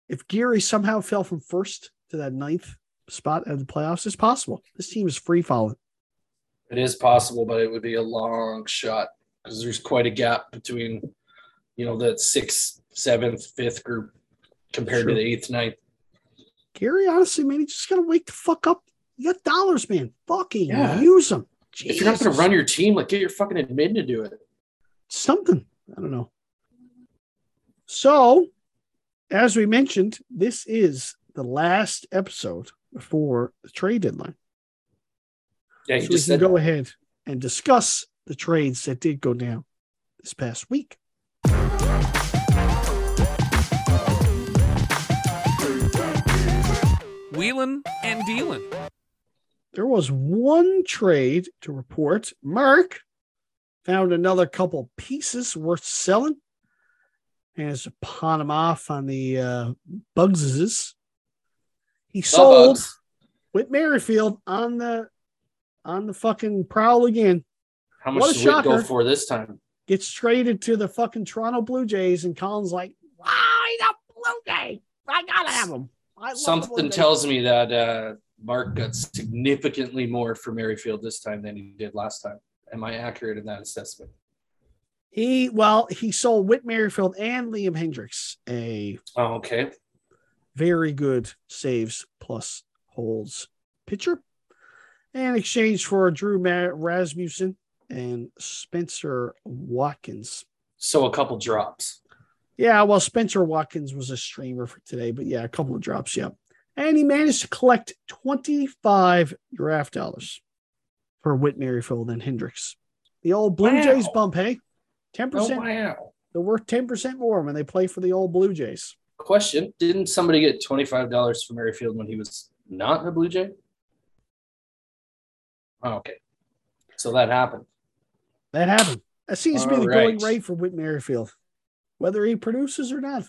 if Gary somehow fell from first to that ninth spot of the playoffs? It's possible. This team is free falling. It is possible, but it would be a long shot because there's quite a gap between, you know, that sixth, seventh, fifth group compared Sure. to the eighth, ninth. Gary, honestly, man, you just got to wake the fuck up. You got dollars, man. Fucking Yeah. use them. If you're not to run your team, like get your fucking admin to do it. something. I don't know. So, as we mentioned, this is the last episode before the trade deadline. Yeah, so we can said go ahead and discuss the trades that did go down this past week. Wheelin' and dealin'. There was one trade to report. Mark found another couple pieces worth selling and has pawned them off on the uh, Bugses. He sold Bugs. Whit Merrifield on the on the fucking prowl again. How What much a did Whit go for this time? Gets traded to the fucking Toronto Blue Jays, and Colin's like, "Wow, he's a Blue Jay. I gotta have him." Something tells me that uh, Mark got significantly more for Merrifield this time than he did last time. Am I accurate in that assessment? he well he sold Whit Merrifield and Liam Hendriks a Oh, okay. very good saves plus holds pitcher in exchange for Drew Rasmussen and Spencer Watkins. So a couple drops. Yeah, well, Spencer Watkins was a streamer for today, but yeah, a couple of drops, yeah. And he managed to collect 25 draft dollars for Whit Merrifield and Hendriks. The old Blue Wow. Jays bump, hey? 10%. Oh, wow. They're worth 10% more when they play for the old Blue Jays. Question: Didn't somebody get twenty five dollars for Merrifield when he was not a Blue Jay? Oh, okay, so that happened. That happened. That seems to be the All going right. rate for Whit Merrifield, whether he produces or not.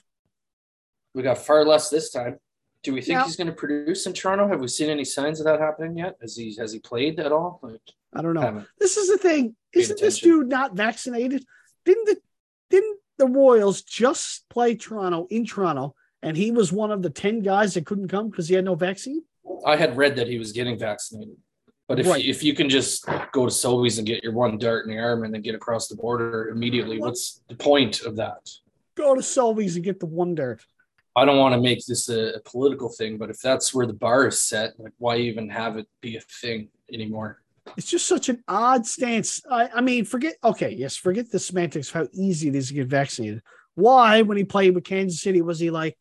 We got far less this time. Do we think Yeah. he's going to produce in Toronto? Have we seen any signs of that happening yet? Has he has he played at all? Like, I don't know. This is the thing. Isn't this dude not vaccinated? Didn't the didn't the Royals just play Toronto in Toronto and he was one of the 10 guys that couldn't come because he had no vaccine? I had read that he was getting vaccinated, but if Right. if you can just go to Sobeys and get your one dart in the arm and then get across the border immediately, What? what's the point of that? Go to Sobeys and get the one dart. I don't want to make this a, a political thing, but if that's where the bar is set, like why even have it be a thing anymore? It's just such an odd stance. I, I mean, forget okay, yes, forget the semantics of how easy it is to get vaccinated. Why, when he played with Kansas City, was he like,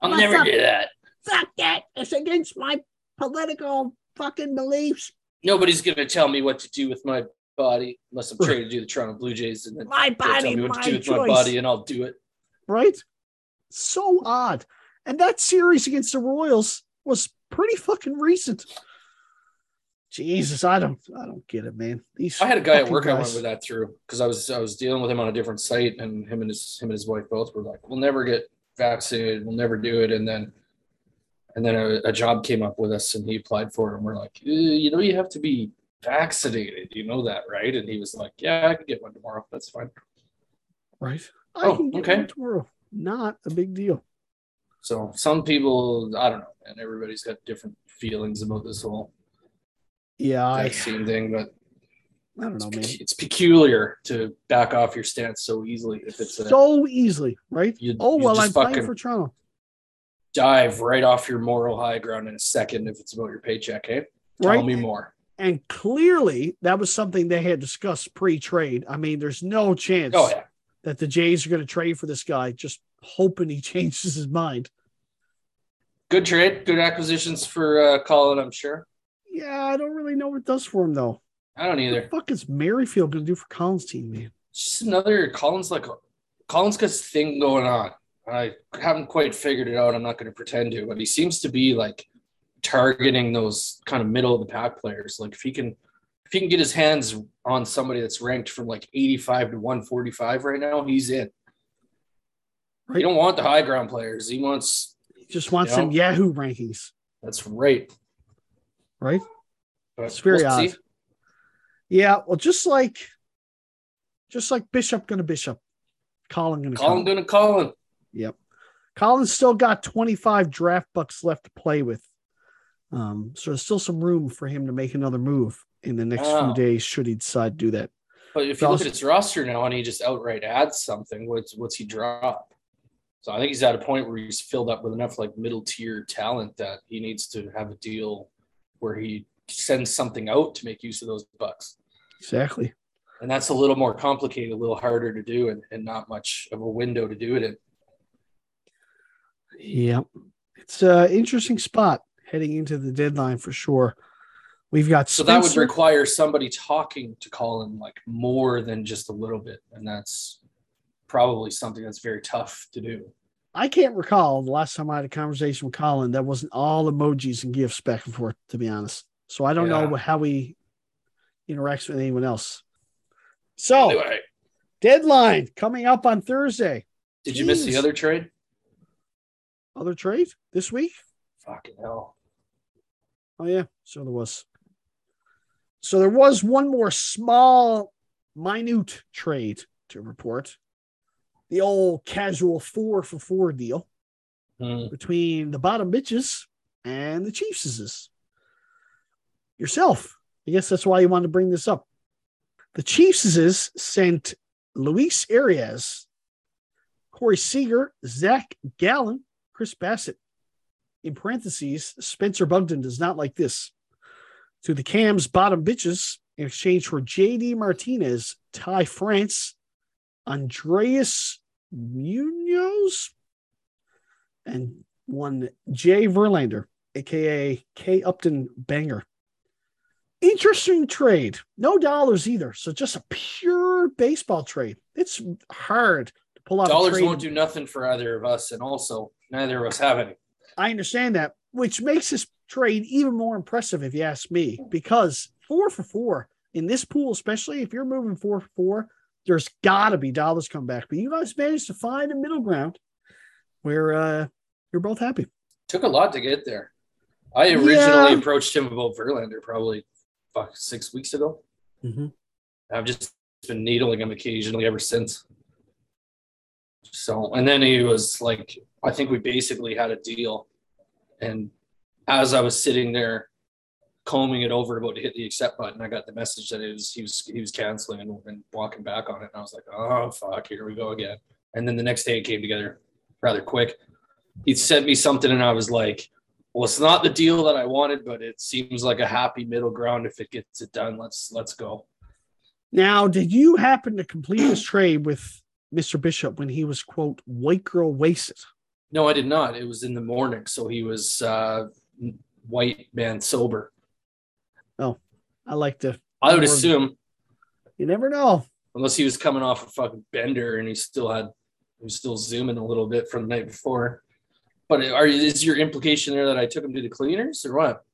I'll never up? do that. fuck that? It's against my political fucking beliefs. Nobody's gonna tell me what to do with my body unless I'm traded to the Toronto Blue Jays, and then My they'll tell body, me what my to do with my body, and I'll do it. Right? So odd. And that series against the Royals was pretty fucking recent. Jesus, I don't, I don't get it, man. These I had a guy at work I went guys. with that through because I was I was dealing with him on a different site, and him and his him and his wife both were like, "We'll never get vaccinated. We'll never do it." And then and then a, a job came up with us, and he applied for it, and we're like, "Uh, "You know, you have to be vaccinated. You know that, right?" And he was like, "Yeah, I can get one tomorrow. That's fine." Right. I Oh, can get okay. one tomorrow. Not a big deal. So some people, I don't know, and everybody's got different feelings about this whole Yeah, I, thing, but I don't know, man. it's peculiar to back off your stance so easily if it's a So easily, right? You- oh you well, I'm just playing for Toronto. Dive right off your moral high ground in a second if it's about your paycheck, hey? Tell Right. me more. And clearly, that was something they had discussed pre-trade. I mean, there's no chance Oh yeah. that the Jays are going to trade for this guy. Just hoping he changes his mind. Good trade, good acquisitions for uh, Colin, I'm sure. Yeah, I don't really know what it does for him though. I don't either. What the fuck is Merrifield going to do for Colin's team, man? It's just another Colin's like Colin's got thing going on. I haven't quite figured it out. I'm not going to pretend to, but he seems to be like targeting those kind of middle of the pack players. Like if he can if he can get his hands on somebody that's ranked from like 85 to 145 right now, he's in. Right. You don't want the high ground players. He wants He just wants Yeah. some Yahoo rankings, that's right. right? But It's very we'll odd. see. Yeah, well, just like, just like Bishop going to Bishop, Colin going to Colin Colin. gonna Colin. Yep. Colin's still got 25 draft bucks left to play with. Um, so there's still some room for him to make another move in the next Wow. few days should he decide to do that. But if you look at his roster now and he just outright adds something, what's what's he drop? So I think he's at a point where he's filled up with enough like middle tier talent that he needs to have a deal where he sends something out to make use of those bucks. Exactly. And that's a little more complicated, a little harder to do, and, and not much of a window to do it in. Yep. It's an interesting spot heading into the deadline for sure. We've got So that would require somebody talking to Colin like more than just a little bit. And that's probably something that's very tough to do. I can't recall the last time I had a conversation with Colin that wasn't all emojis and gifts back and forth, to be honest. So I don't know how he interacts with anyone else. So Anyway, deadline coming up on Thursday. did you miss the other trade? Other trade this week? Fucking hell. Oh yeah, so there was. So there was one more small, minute trade to report. The old casual four for four deal Hmm. between the bottom bitches and the Chiefses. Yourself. I guess that's why you wanted to bring this up. The Chiefses sent Luis Arraez, Corey Seager, Zach Gallen, Chris Bassitt. In parentheses, Spencer Bugden does not like this. To the Cams bottom bitches in exchange for JD Martinez, Ty France, Andres Munoz, and one Jay Verlander, aka K Upton Banger. Interesting trade. No dollars either. So just a pure baseball trade. It's hard pull Dollars won't do nothing for either of us, and also neither of us have any. I understand that, which makes this trade even more impressive if you ask me, because four for four in this pool, especially if you're moving four for four, there's got to be dollars come back. But you guys managed to find a middle ground where uh, you're both happy. Took a lot to get there. I originally Yeah. approached him about Verlander probably fuck six weeks ago. Mhm. I've just been needling him occasionally ever since. So, and then he was like, I think we basically had a deal. And as I was sitting there combing it over about to hit the accept button, I got the message that it was he was he was canceling and, and walking back on it. And I was like, oh fuck, here we go again. And then the next day it came together rather quick. He sent me something and I was like, well, it's not the deal that I wanted, but it seems like a happy middle ground. If it gets it done, let's let's go. Now, did you happen to complete this trade with Mr. Bishop when he was quote white girl wasted? No, I did not. It was in the morning, so he was uh, white man sober. Oh, I like to. I would assume, You never know. unless he was coming off a fucking bender and he still had, he was still zooming a little bit from the night before. But are is your implication there that I took him to the cleaners or what?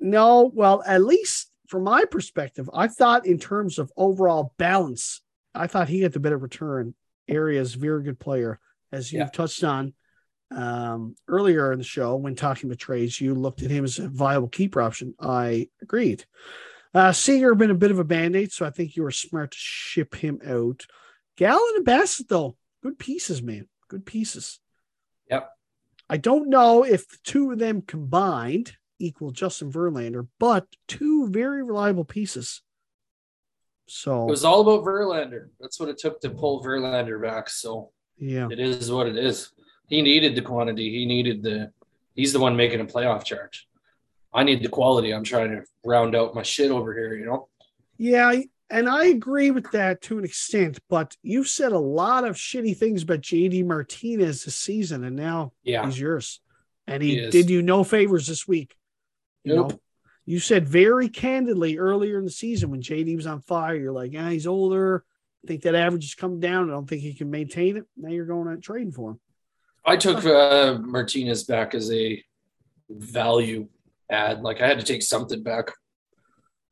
No, well, at least from my perspective, I thought in terms of overall balance, I thought he had the better return. Arraez's very good player, as you've Yeah. touched on um, earlier in the show when talking to trades. You looked at him as a viable keeper option. I agreed. Uh, Seager been a bit of a band aid, so I think you were smart to ship him out. Gallen and Bassitt, though, good pieces, man. Good pieces. Yep. I don't know if the two of them combined equal Justin Verlander, but two very reliable pieces. So It was all about Verlander. That's what it took to pull Verlander back. So yeah, it is what it is. He needed the quantity. He needed the. He's the one making a playoff charge. I need the quality. I'm trying to round out my shit over here. You know. yeah, and I agree with that to an extent. But you've said a lot of shitty things about JD Martinez this season, and now Yeah. he's yours. And he, He did you no favors this week. You Nope. know, you said very candidly earlier in the season when JD was on fire, you're like, yeah, he's older. I think that average has come down. I don't think he can maintain it. Now you're going out trading for him. I took uh, Martinez back as a value add. Like I had to take something back.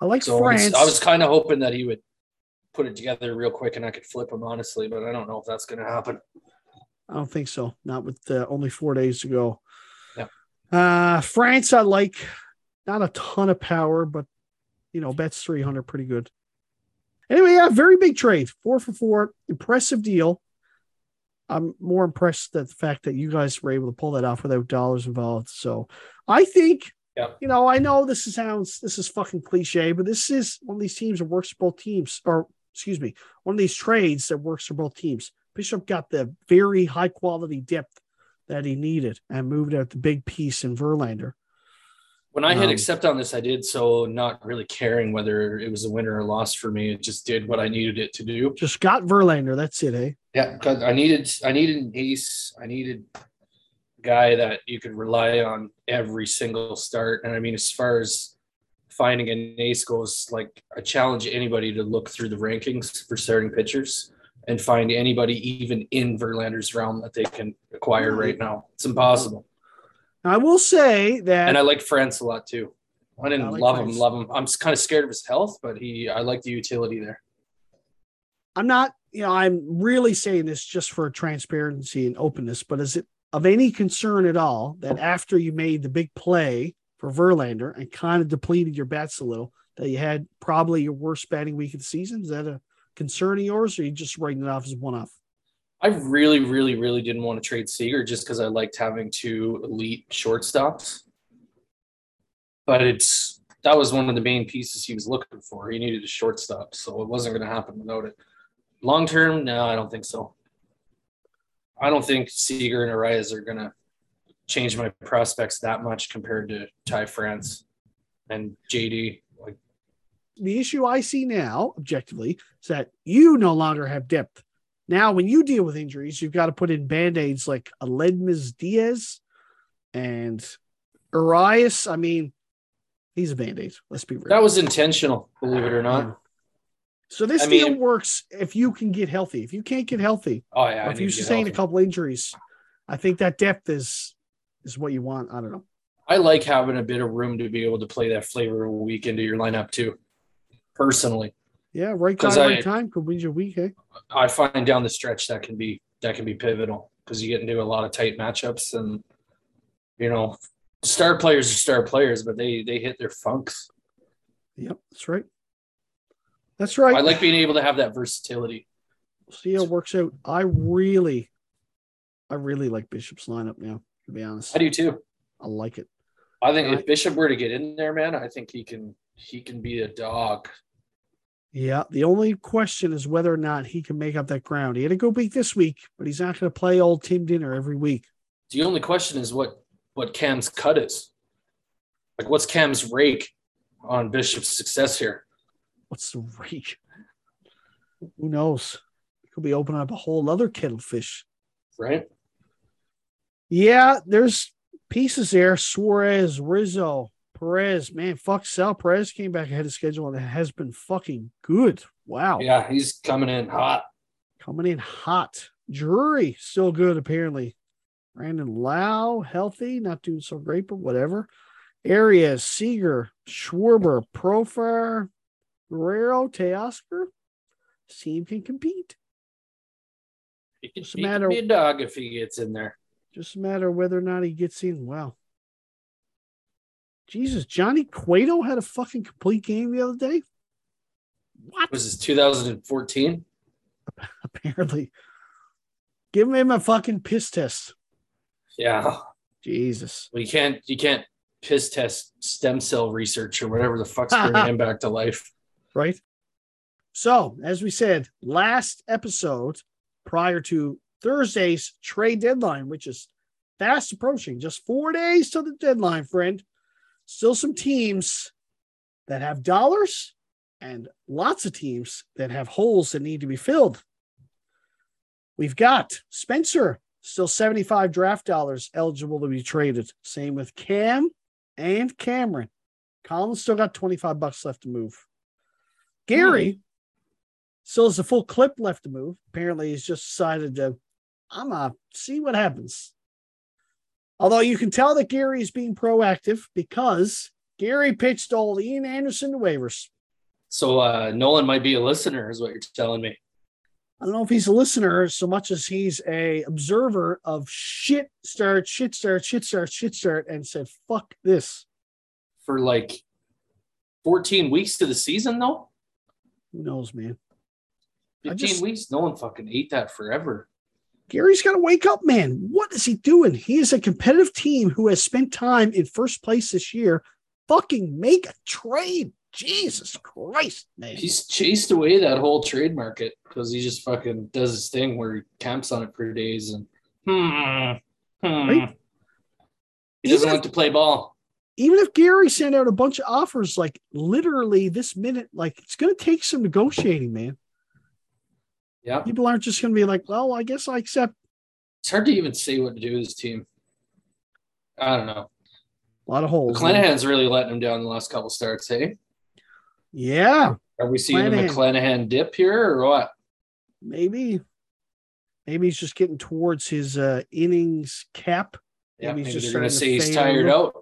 I like So I was, France. I was kind of hoping that he would put it together real quick and I could flip him honestly, but I don't know if that's going to happen. I don't think so. Not with uh, only four days to go. Yeah. Uh, France, I like not a ton of power, but you know, bets 300 pretty good. Anyway, yeah, very big trade. Four for four. Impressive deal. I'm more impressed at the fact that you guys were able to pull that off without dollars involved. So I think, Yeah. you know, I know this is sounds this is fucking cliche, but this is one of these teams that works for both teams, or excuse me, one of these trades that works for both teams. Bishop got the very high quality depth that he needed and moved out the big piece in Verlander. When I hit Um, accept on this, I did so not really caring whether it was a win or a loss for me. It just did what I needed it to do. Just got Verlander. That's it, eh? Yeah, because I needed I needed an ace. I needed a guy that you could rely on every single start. And I mean, as far as finding an ace goes, like I challenge anybody to look through the rankings for starting pitchers and find anybody even in Verlander's realm that they can acquire right now. It's impossible. I will say that And I like France a lot too. I didn't I like love France. him, love him. I'm kind of scared of his health, but he I like the utility there. I'm not, you know, I'm really saying this just for transparency and openness, but is it of any concern at all that after you made the big play for Verlander and kind of depleted your bats a little, that you had probably your worst batting week of the season? Is that a concern of yours, or are you just writing it off as one off? I really, really, really didn't want to trade Seager just because I liked having two elite shortstops. But it's that was one of the main pieces he was looking for. He needed a shortstop, so it wasn't going to happen without it. Long term, no, I don't think so. I don't think Seager and Arraez are going to change my prospects that much compared to Ty France and JD. Like, the issue I see now, objectively, is that you no longer have depth. Now, when you deal with injuries, you've got to put in band aids like Aledmys Diaz and Arias. I mean, he's a band aid. Let's be real. that was intentional, believe it or not. So this I deal mean- works if you can get healthy. If you can't get healthy, Oh yeah, if you sustain a couple injuries, I think that depth is is what you want. I don't know. I like having a bit of room to be able to play that flavor of a week into your lineup too. Personally, Yeah, right guy, 'Cause right I- time could win your week. Eh? I find down the stretch that can be that can be pivotal because you get into a lot of tight matchups and you know star players are star players, but they they hit their funks. Yep, that's right. That's right. I like being able to have that versatility. see how it works out. I really, I really like Bishop's lineup now. To be honest, I do too. I like it. I think Right. if Bishop were to get in there, man, I think he can he can be a dog. Yeah. The only question is whether or not he can make up that ground. He had a good week this week, but he's not going to play old Tim Dinner every week. The only question is what what Cam's cut is. Like, what's Cam's rake on Bishop's success here? What's the rake? Who knows? could be opening up a whole other kettle fish. right? Yeah, there's pieces there. Suarez, Rizzo, Perez. Man, fuck Sal Perez came back ahead of schedule and it has been fucking good. Wow. Yeah, he's coming in hot. Coming in hot. Drury, still good, apparently. Brandon Lowe, healthy, not doing so great, but whatever. Arraez, Seager, Schwarber, Profar, Guerrero, Teoscar. Team can compete. He can, What's the matter? be a dog if he gets in there. Just a matter of whether or not he gets in. Wow. Jesus, Johnny Cueto had a fucking complete game the other day. What? Was this 2014? Apparently. Give him a fucking piss test. Yeah. Jesus. Well, you can't you can't piss test stem cell research or whatever the fuck's bringing him back to life. Right? So, as we said, last episode prior to Thursday's trade deadline, which is fast approaching, just four days to the deadline, friend. Still some teams that have dollars and lots of teams that have holes that need to be filled. We've got Spencer, still 75 draft dollars eligible to be traded. Same with Cam and Cameron. Colin's still got 25 bucks left to move. Gary hmm. still has a full clip left to move. Apparently, he's just decided to, I'm going to see what happens. Although you can tell that Gary is being proactive because Gary pitched old Ian Anderson to waivers. So uh Nolan might be a listener, is what you're telling me. I don't know if he's a listener so much as he's a observer of shit start, shit start, shit start, shit start, and said, fuck this. For like 14 weeks to the season, though. Who knows, man? 15 just- weeks. No one fucking ate that forever. Gary's got to wake up, man. What is he doing? He is a competitive team who has spent time in first place this year. Fucking make a trade. Jesus Christ, man. He's chased away that whole trade market because he just fucking does his thing where he camps on it for days and hmm, hmm. Right. He doesn't Even like to play ball. Even if Gary sent out a bunch of offers, like literally this minute, like it's going to take some negotiating, man. Yeah. People aren't just going to be like, well, I guess I accept It's hard to even say what to do with his team. I don't know. a lot of holes. man. McClanahan's really letting him down the last couple starts, hey? Yeah, Are we seeing the McClanahan. McClanahan dip here or what? maybe. Maybe he's just getting towards his uh, innings cap. Yeah, Maybe maybe, he's just going to say he's tired out.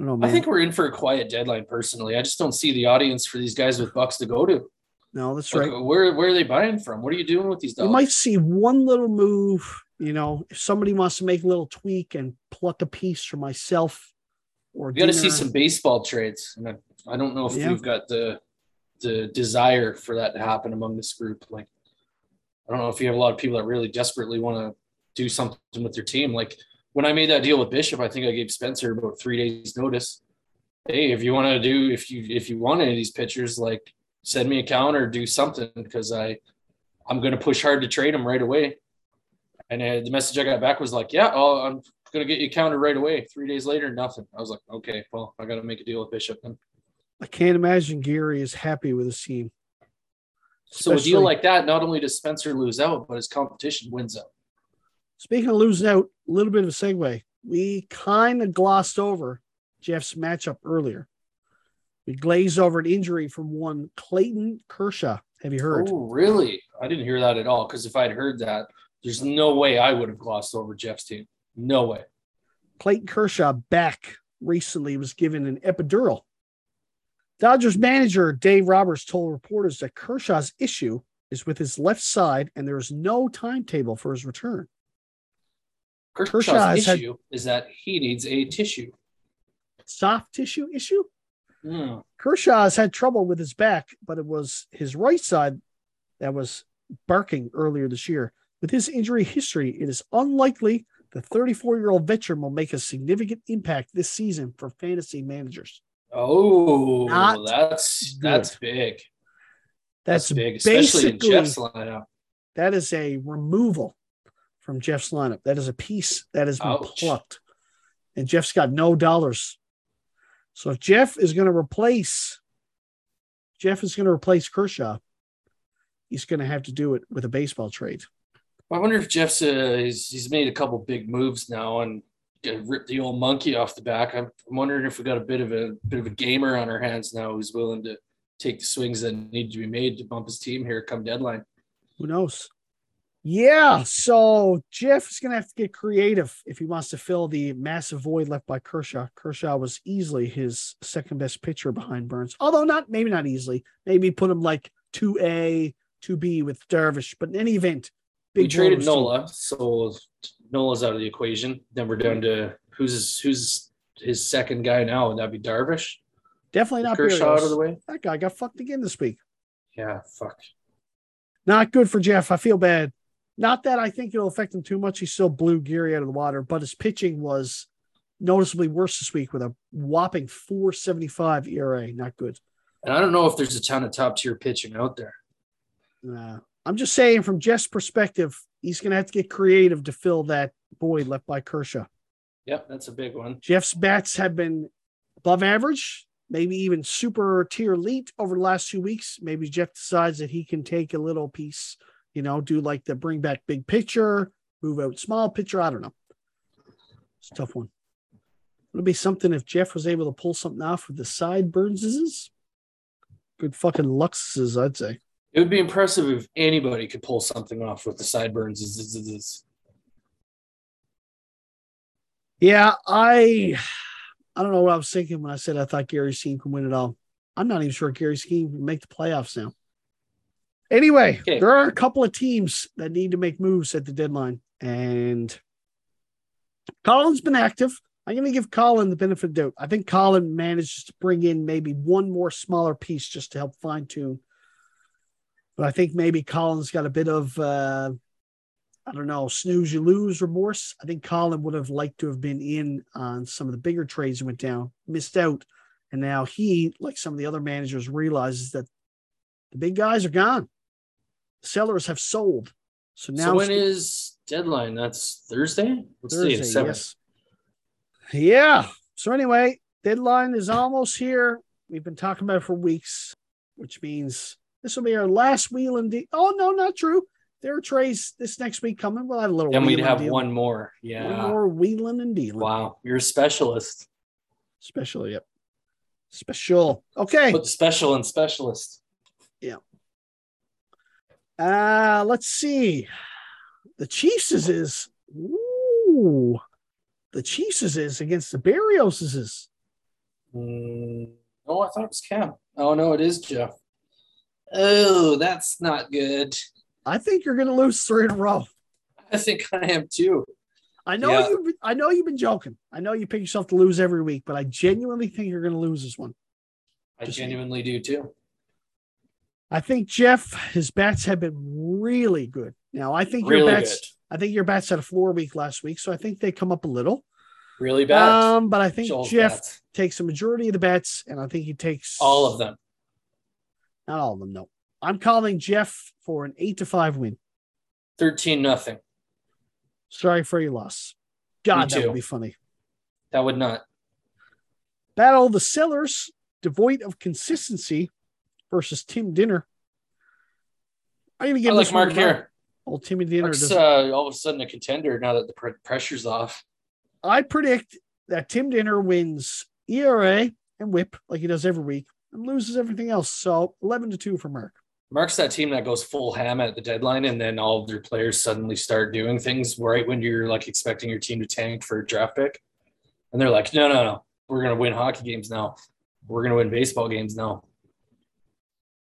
I don't know. I think we're in for a quiet deadline personally. I just don't see the audience for these guys with bucks to go to. No, that's right. where where are they buying from? What are you doing with these dogs? You might see one little move. You know, if somebody wants to make a little tweak and pluck a piece for myself, or We got to see some baseball trades. And I, I don't know if Yeah. we've got the the desire for that to happen among this group. Like, I don't know if you have a lot of people that really desperately want to do something with their team. Like when I made that deal with Bishop, I think I gave Spencer about three days notice. Hey, if you want to do if you if you want any of these pitchers, like send me a counter, do something because I I'm going to push hard to trade him right away. And uh, the message I got back was like, yeah, oh, I'm going to get you counted right away. Three days later, nothing. I was like, okay, well, I got to make a deal with Bishop. Then. I can't imagine Gary is happy with his team. So a deal like that, not only does Spencer lose out, but his competition wins out. Speaking of losing out, a little bit of a segue. We kind of glossed over Jeff's matchup earlier. We glazed over an injury from one Clayton Kershaw. Have you heard? Oh, really? I didn't hear that at all. Because if I'd heard that, there's no way I would have glossed over Jeff's team. No way. Clayton Kershaw back recently was given an epidural. Dodgers manager Dave Roberts told reporters that Kershaw's issue is with his left side and there is no timetable for his return. Kershaw's Kershaw has had- issue is that he needs a tissue. Soft tissue issue? Hmm. Kershaw has had trouble with his back, but it was his right side that was barking earlier this year. With his injury history, it is unlikely the 34 year old veteran will make a significant impact this season for fantasy managers. Oh, Not that's good. that's big. That's, That's big, especially in Jeff's lineup. That is a removal from Jeff's lineup. That is a piece that has been Ouch. plucked. And Jeff's got no dollars. So if Jeff is going to replace Jeff is going to replace Kershaw, he's going to have to do it with a baseball trade. I wonder if Jeff's uh, he's, he's made a couple big moves now and ripped the old monkey off the back. I'm, I'm wondering if we got a bit of a bit of a gamer on our hands now who's willing to take the swings that need to be made to bump his team here come deadline. Who knows? Yeah, so Jeff is going to have to get creative if he wants to fill the massive void left by Kershaw. Kershaw was easily his second best pitcher behind Burns, although not maybe not easily. Maybe put him like two A, two B with Darvish. But in any event, big we traded Nola, so Nola's out of the equation. Then we're down to who's his, who's his second guy now, and that'd be Darvish. Definitely not Kershaw out of the way. That guy got fucked again this week. Yeah, fuck. Not good for Jeff. I feel bad. Not that I think it'll affect him too much. He still blew Geary out of the water, but his pitching was noticeably worse this week with a whopping 475 ERA. Not good. And I don't know if there's a ton of top tier pitching out there. Nah. I'm just saying, from Jeff's perspective, he's going to have to get creative to fill that void left by Kershaw. Yep, that's a big one. Jeff's bats have been above average, maybe even super tier elite over the last two weeks. Maybe Jeff decides that he can take a little piece you know, do like the bring back big picture, move out small picture. I don't know. It's a tough one. It'll be something if Jeff was able to pull something off with the sideburns. Good fucking luxuses, I'd say. It would be impressive if anybody could pull something off with the sideburns. Yeah, I I don't know what I was thinking when I said I thought Gary's team could win it all. I'm not even sure Gary's team can make the playoffs now. Anyway, okay. there are a couple of teams that need to make moves at the deadline, and Colin's been active. I'm going to give Colin the benefit of the doubt. I think Colin manages to bring in maybe one more smaller piece just to help fine tune. But I think maybe Colin's got a bit of, uh, I don't know, snooze you lose remorse. I think Colin would have liked to have been in on some of the bigger trades that went down, missed out. And now he, like some of the other managers, realizes that the big guys are gone sellers have sold. So now, so when is deadline? That's Thursday. Thursday, yes. Yeah. So anyway, deadline is almost here. We've been talking about it for weeks, which means this will be our last wheel and deal. Oh no, not true. There are trays this next week coming. We'll have a little. And we'd have one more. Yeah. One more wheeling and dealing. Wow, you're a specialist. Special, yep. Special. Okay. Put special and specialist. Yeah. Uh, let's see. The Chiefs is is ooh, the Chiefs is is against the Barrios is is. Mm, oh, I thought it was Cam. Oh no, it is Jeff. Oh, that's not good. I think you're going to lose three in a row. I think I am too. I know yeah. you. I know you've been joking. I know you pick yourself to lose every week, but I genuinely think you're going to lose this one. I Just genuinely do too. I think Jeff, his bats have been really good. Now I think really your bats, good. I think your bats had a floor week last week, so I think they come up a little. Really bad. Um, but I think Joel's Jeff bats. takes a majority of the bets, and I think he takes all of them. Not all of them, no. I'm calling Jeff for an eight to five win. Thirteen nothing. Sorry for your loss. God, that would be funny. That would not. Battle of the Sellers, devoid of consistency, versus Tim Dinner. I'm gonna give I like Mark here. Old Timmy Dinner. Mark's uh, all of a sudden a contender now that the pressure's off. I predict that Tim Dinner wins ERA and WHIP like he does every week and loses everything else. So 11 to two for Mark. Mark's that team that goes full ham at the deadline, and then all of their players suddenly start doing things right when you're like expecting your team to tank for a draft pick, and they're like, "No, no, no, we're gonna win hockey games now. We're gonna win baseball games now."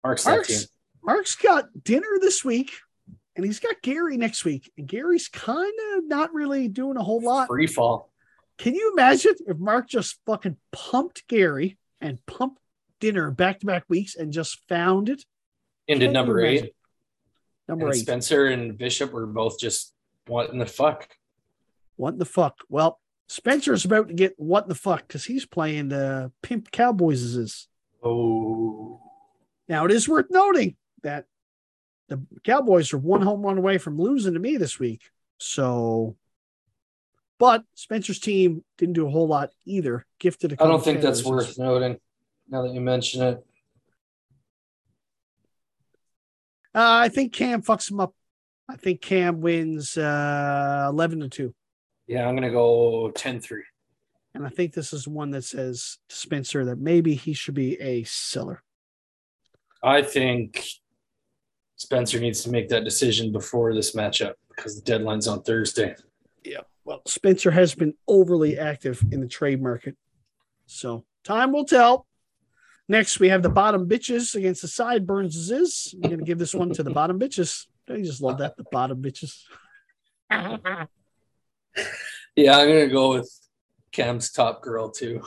Mark's, Mark's, Mark's got dinner this week and he's got Gary next week. And Gary's kind of not really doing a whole lot. Free fall. Can you imagine if Mark just fucking pumped Gary and pumped dinner back to back weeks and just found it? Into number eight. Number and eight. Spencer and Bishop were both just what in the fuck? What in the fuck? Well, Spencer's about to get what in the fuck because he's playing the Pimp Cowboys. Is oh now, it is worth noting that the Cowboys are one home run away from losing to me this week. So, but Spencer's team didn't do a whole lot either. Gifted a couple. I don't think that's worth noting now that you mention it. Uh, I think Cam fucks him up. I think Cam wins uh, 11 to 2. Yeah, I'm gonna go 10-3. And I think this is one that says to Spencer that maybe he should be a seller. I think Spencer needs to make that decision before this matchup because the deadline's on Thursday. Yeah. Well, Spencer has been overly active in the trade market. So time will tell. Next, we have the bottom bitches against the sideburns. Is I'm going to give this one to the bottom bitches. I just love that. The bottom bitches. Yeah, I'm gonna go with Cam's top girl too.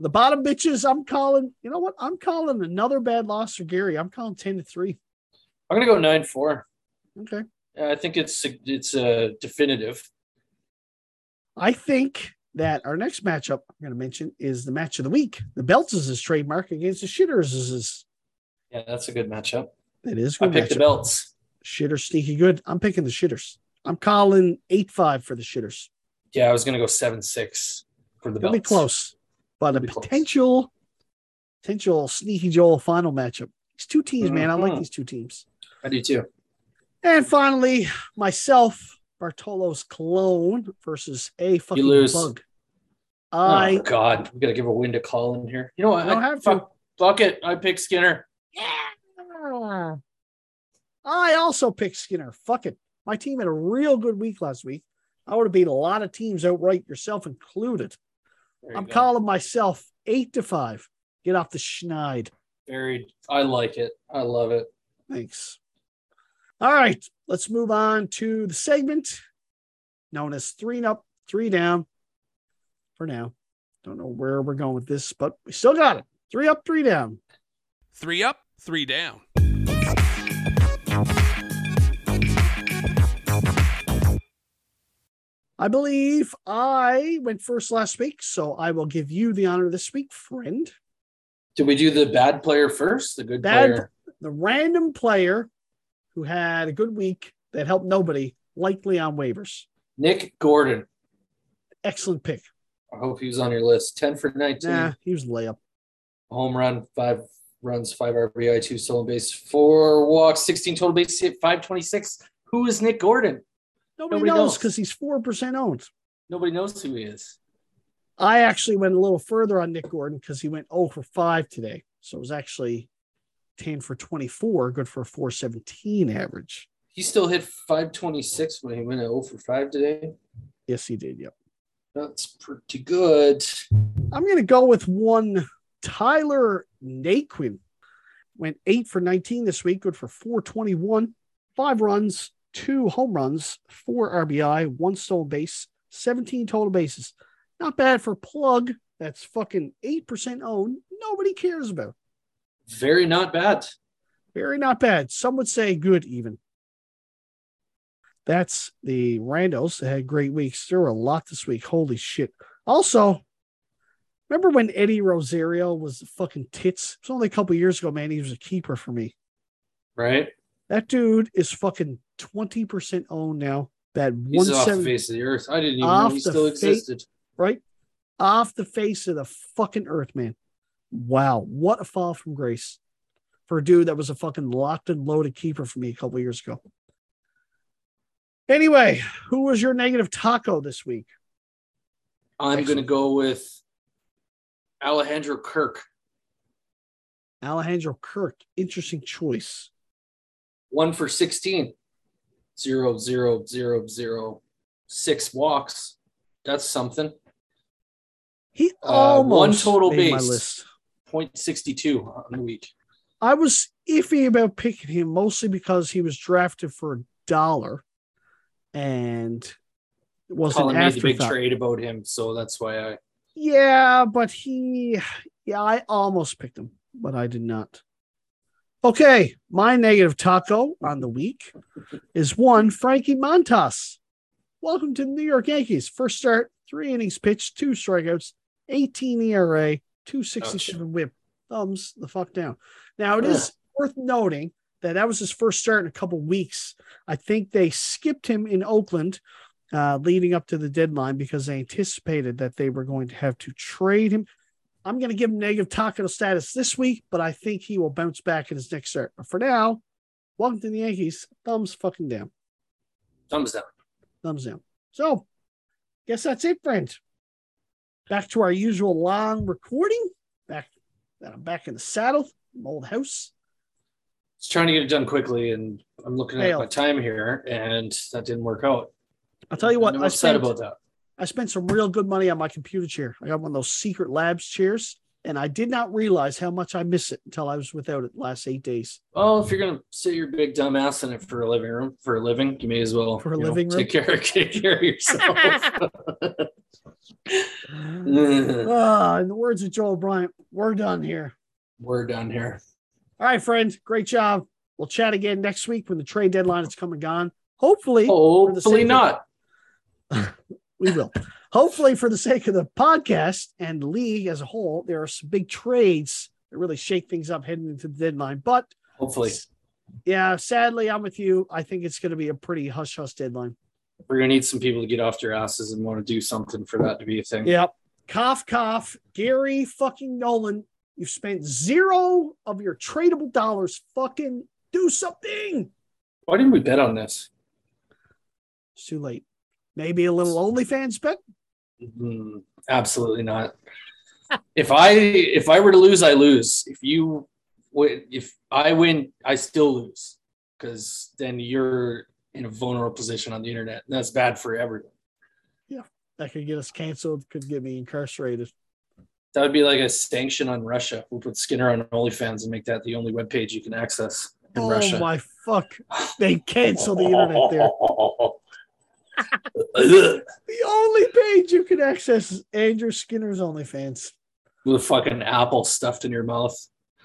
The bottom bitches, I'm calling, you know what? I'm calling another bad loss for Gary. I'm calling 10 to 3. I'm gonna go 9-4. Okay. Yeah, I think it's it's uh, definitive. I think that our next matchup I'm going to mention is the match of the week. The Belts is his trademark against the Shitters is his. Yeah, that's a good matchup. It is a I good picked the belts. Shitters sneaky good. I'm picking the Shitters. I'm calling 8 5 for the Shitters. Yeah, I was gonna go 7-6 for the It'll belts. be close, but a potential, potential sneaky Joel final matchup. These two teams, man. I like Mhm. these two teams. I do too. And finally, myself, Bartolo's clone versus a fucking lose. bug. I oh God, we gotta give a win to Colin here. You know what? I don't I- have to. fuck, fuck it. I pick Skinner. Yeah. I also picked Skinner. Fuck it. My team had a real good week last week. I would have beat a lot of teams outright, yourself included. There you I'm go. calling myself eight to five. Get off the schneid. Very. I like it. I love it. Thanks. All right, let's move on to the segment known as three up, three down. For now, don't know where we're going with this, but we still got it. Three up, three down. Three up, three down. I believe I went first last week, so I will give you the honor this week, friend. Did we do the bad player first? The good Bad- player. The random player who had a good week that helped nobody, likely on waivers. Nick Gordon. Excellent pick. I hope he was on your list. 10 for 19. Nah, he was layup. Home run, five runs, five RBI, two stolen base, four walks, 16 total base hit, 526. Who is Nick Gordon? Nobody, Nobody knows because he's four percent owned. Nobody knows who he is. I actually went a little further on Nick Gordon because he went 0 for 5 today. So it was actually 10 for 24, good for a 417 average. He still hit 526 when he went at 0 for 5 today. Yes, he did. Yep. That's pretty good. I'm going to go with one Tyler Naquin. Went 8 for 19 this week, good for 421, five runs, two home runs, four RBI, one stolen base, 17 total bases. Not bad for plug that's fucking 8% owned. Nobody cares about. Very not bad. Very not bad. Some would say good, even. That's the Randos that had great weeks. There were a lot this week. Holy shit. Also, remember when Eddie Rosario was fucking tits? It was only a couple years ago, man. He was a keeper for me. Right? That dude is fucking 20% owned now. That He's off the face of the earth. I didn't even know he still existed. right? Off the face of the fucking earth, man. Wow. What a fall from grace for a dude that was a fucking locked and loaded keeper for me a couple years ago. Anyway, who was your negative taco this week? I'm going to go with Alejandro Kirk. Alejandro Kirk. Interesting choice. One for 16. Zero, zero, zero, zero. Six walks. That's something. He Uh, almost one total made my base. list. 0.62 on the week. I was iffy about picking him mostly because he was drafted for a dollar and it was Colin an made the big trade about him, so that's why I. Yeah, but he, yeah, I almost picked him, but I did not. Okay, my negative taco on the week is one Frankie Montas. Welcome to the New York Yankees. First start, three innings pitched, two strikeouts, 18 ERA, 267 whip. Thumbs the fuck down. Now, it is worth noting that that was his first start in a couple weeks. I think they skipped him in Oakland uh, leading up to the deadline because they anticipated that they were going to have to trade him. I'm going to give him negative taco status this week, but I think he will bounce back in his next start. But for now, welcome to the Yankees. Thumbs fucking down. Thumbs down. Thumbs down. So, guess that's it, friend. Back to our usual long recording. Back, I'm back in the saddle, old house. Just trying to get it done quickly, and I'm looking at my time here, and that didn't work out. I'll tell you what, I'm upset spent, about that. I spent some real good money on my computer chair. I got one of those secret labs chairs, and I did not realize how much I miss it until I was without it the last eight days. Well, if you're gonna sit your big dumb ass in it for a living room for a living, you may as well For a you know, living room? Take care, take care of yourself. Ah, in the words of Joel Bryant, we're done here. We're done here. All right, friend. Great job. We'll chat again next week when the trade deadline is come and gone. Hopefully, Hopefully not. we will. Hopefully, for the sake of the podcast and the league as a whole, there are some big trades that really shake things up heading into the deadline. But Hopefully, yeah, sadly, I'm with you. I think it's going to be a pretty hush hush deadline. we're gonna need some people to get off their asses and want to do something for that to be a thing. Yep. Cough, cough. Gary fucking Nolan, you've spent zero of your tradable dollars. Fucking do something. Why didn't we bet on this? It's too late. Maybe a little OnlyFans bet. Mm, absolutely not. if I if I were to lose, I lose. If you if I win, I still lose because then you're in a vulnerable position on the internet. And that's bad for everyone. Yeah, that could get us canceled, could get me incarcerated. That would be like a sanction on Russia. We'll put Skinner on OnlyFans and make that the only webpage you can access in oh Russia. my fuck. They cancel the internet there. The only page you can access is Andrew Skinner's OnlyFans. With fucking apple stuffed in your mouth.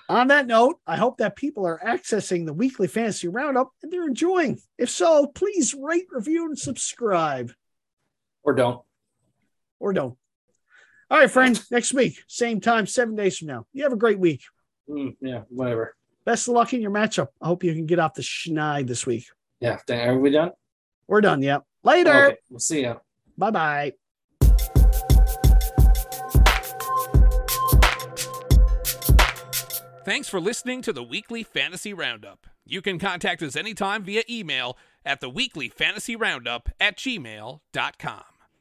On that note, I hope that people are accessing the weekly fantasy roundup and they're enjoying. If so, please rate, review, and subscribe. Or don't. Or don't. All right, friends. Next week, same time, seven days from now. You have a great week. Mm, yeah, whatever. Best of luck in your matchup. I hope you can get off the schneid this week. Yeah, are we done? We're done. Yeah. Later. Okay, we'll see ya. Bye bye. Thanks for listening to the Weekly Fantasy Roundup. You can contact us anytime via email at the Weekly Fantasy Roundup at gmail.com.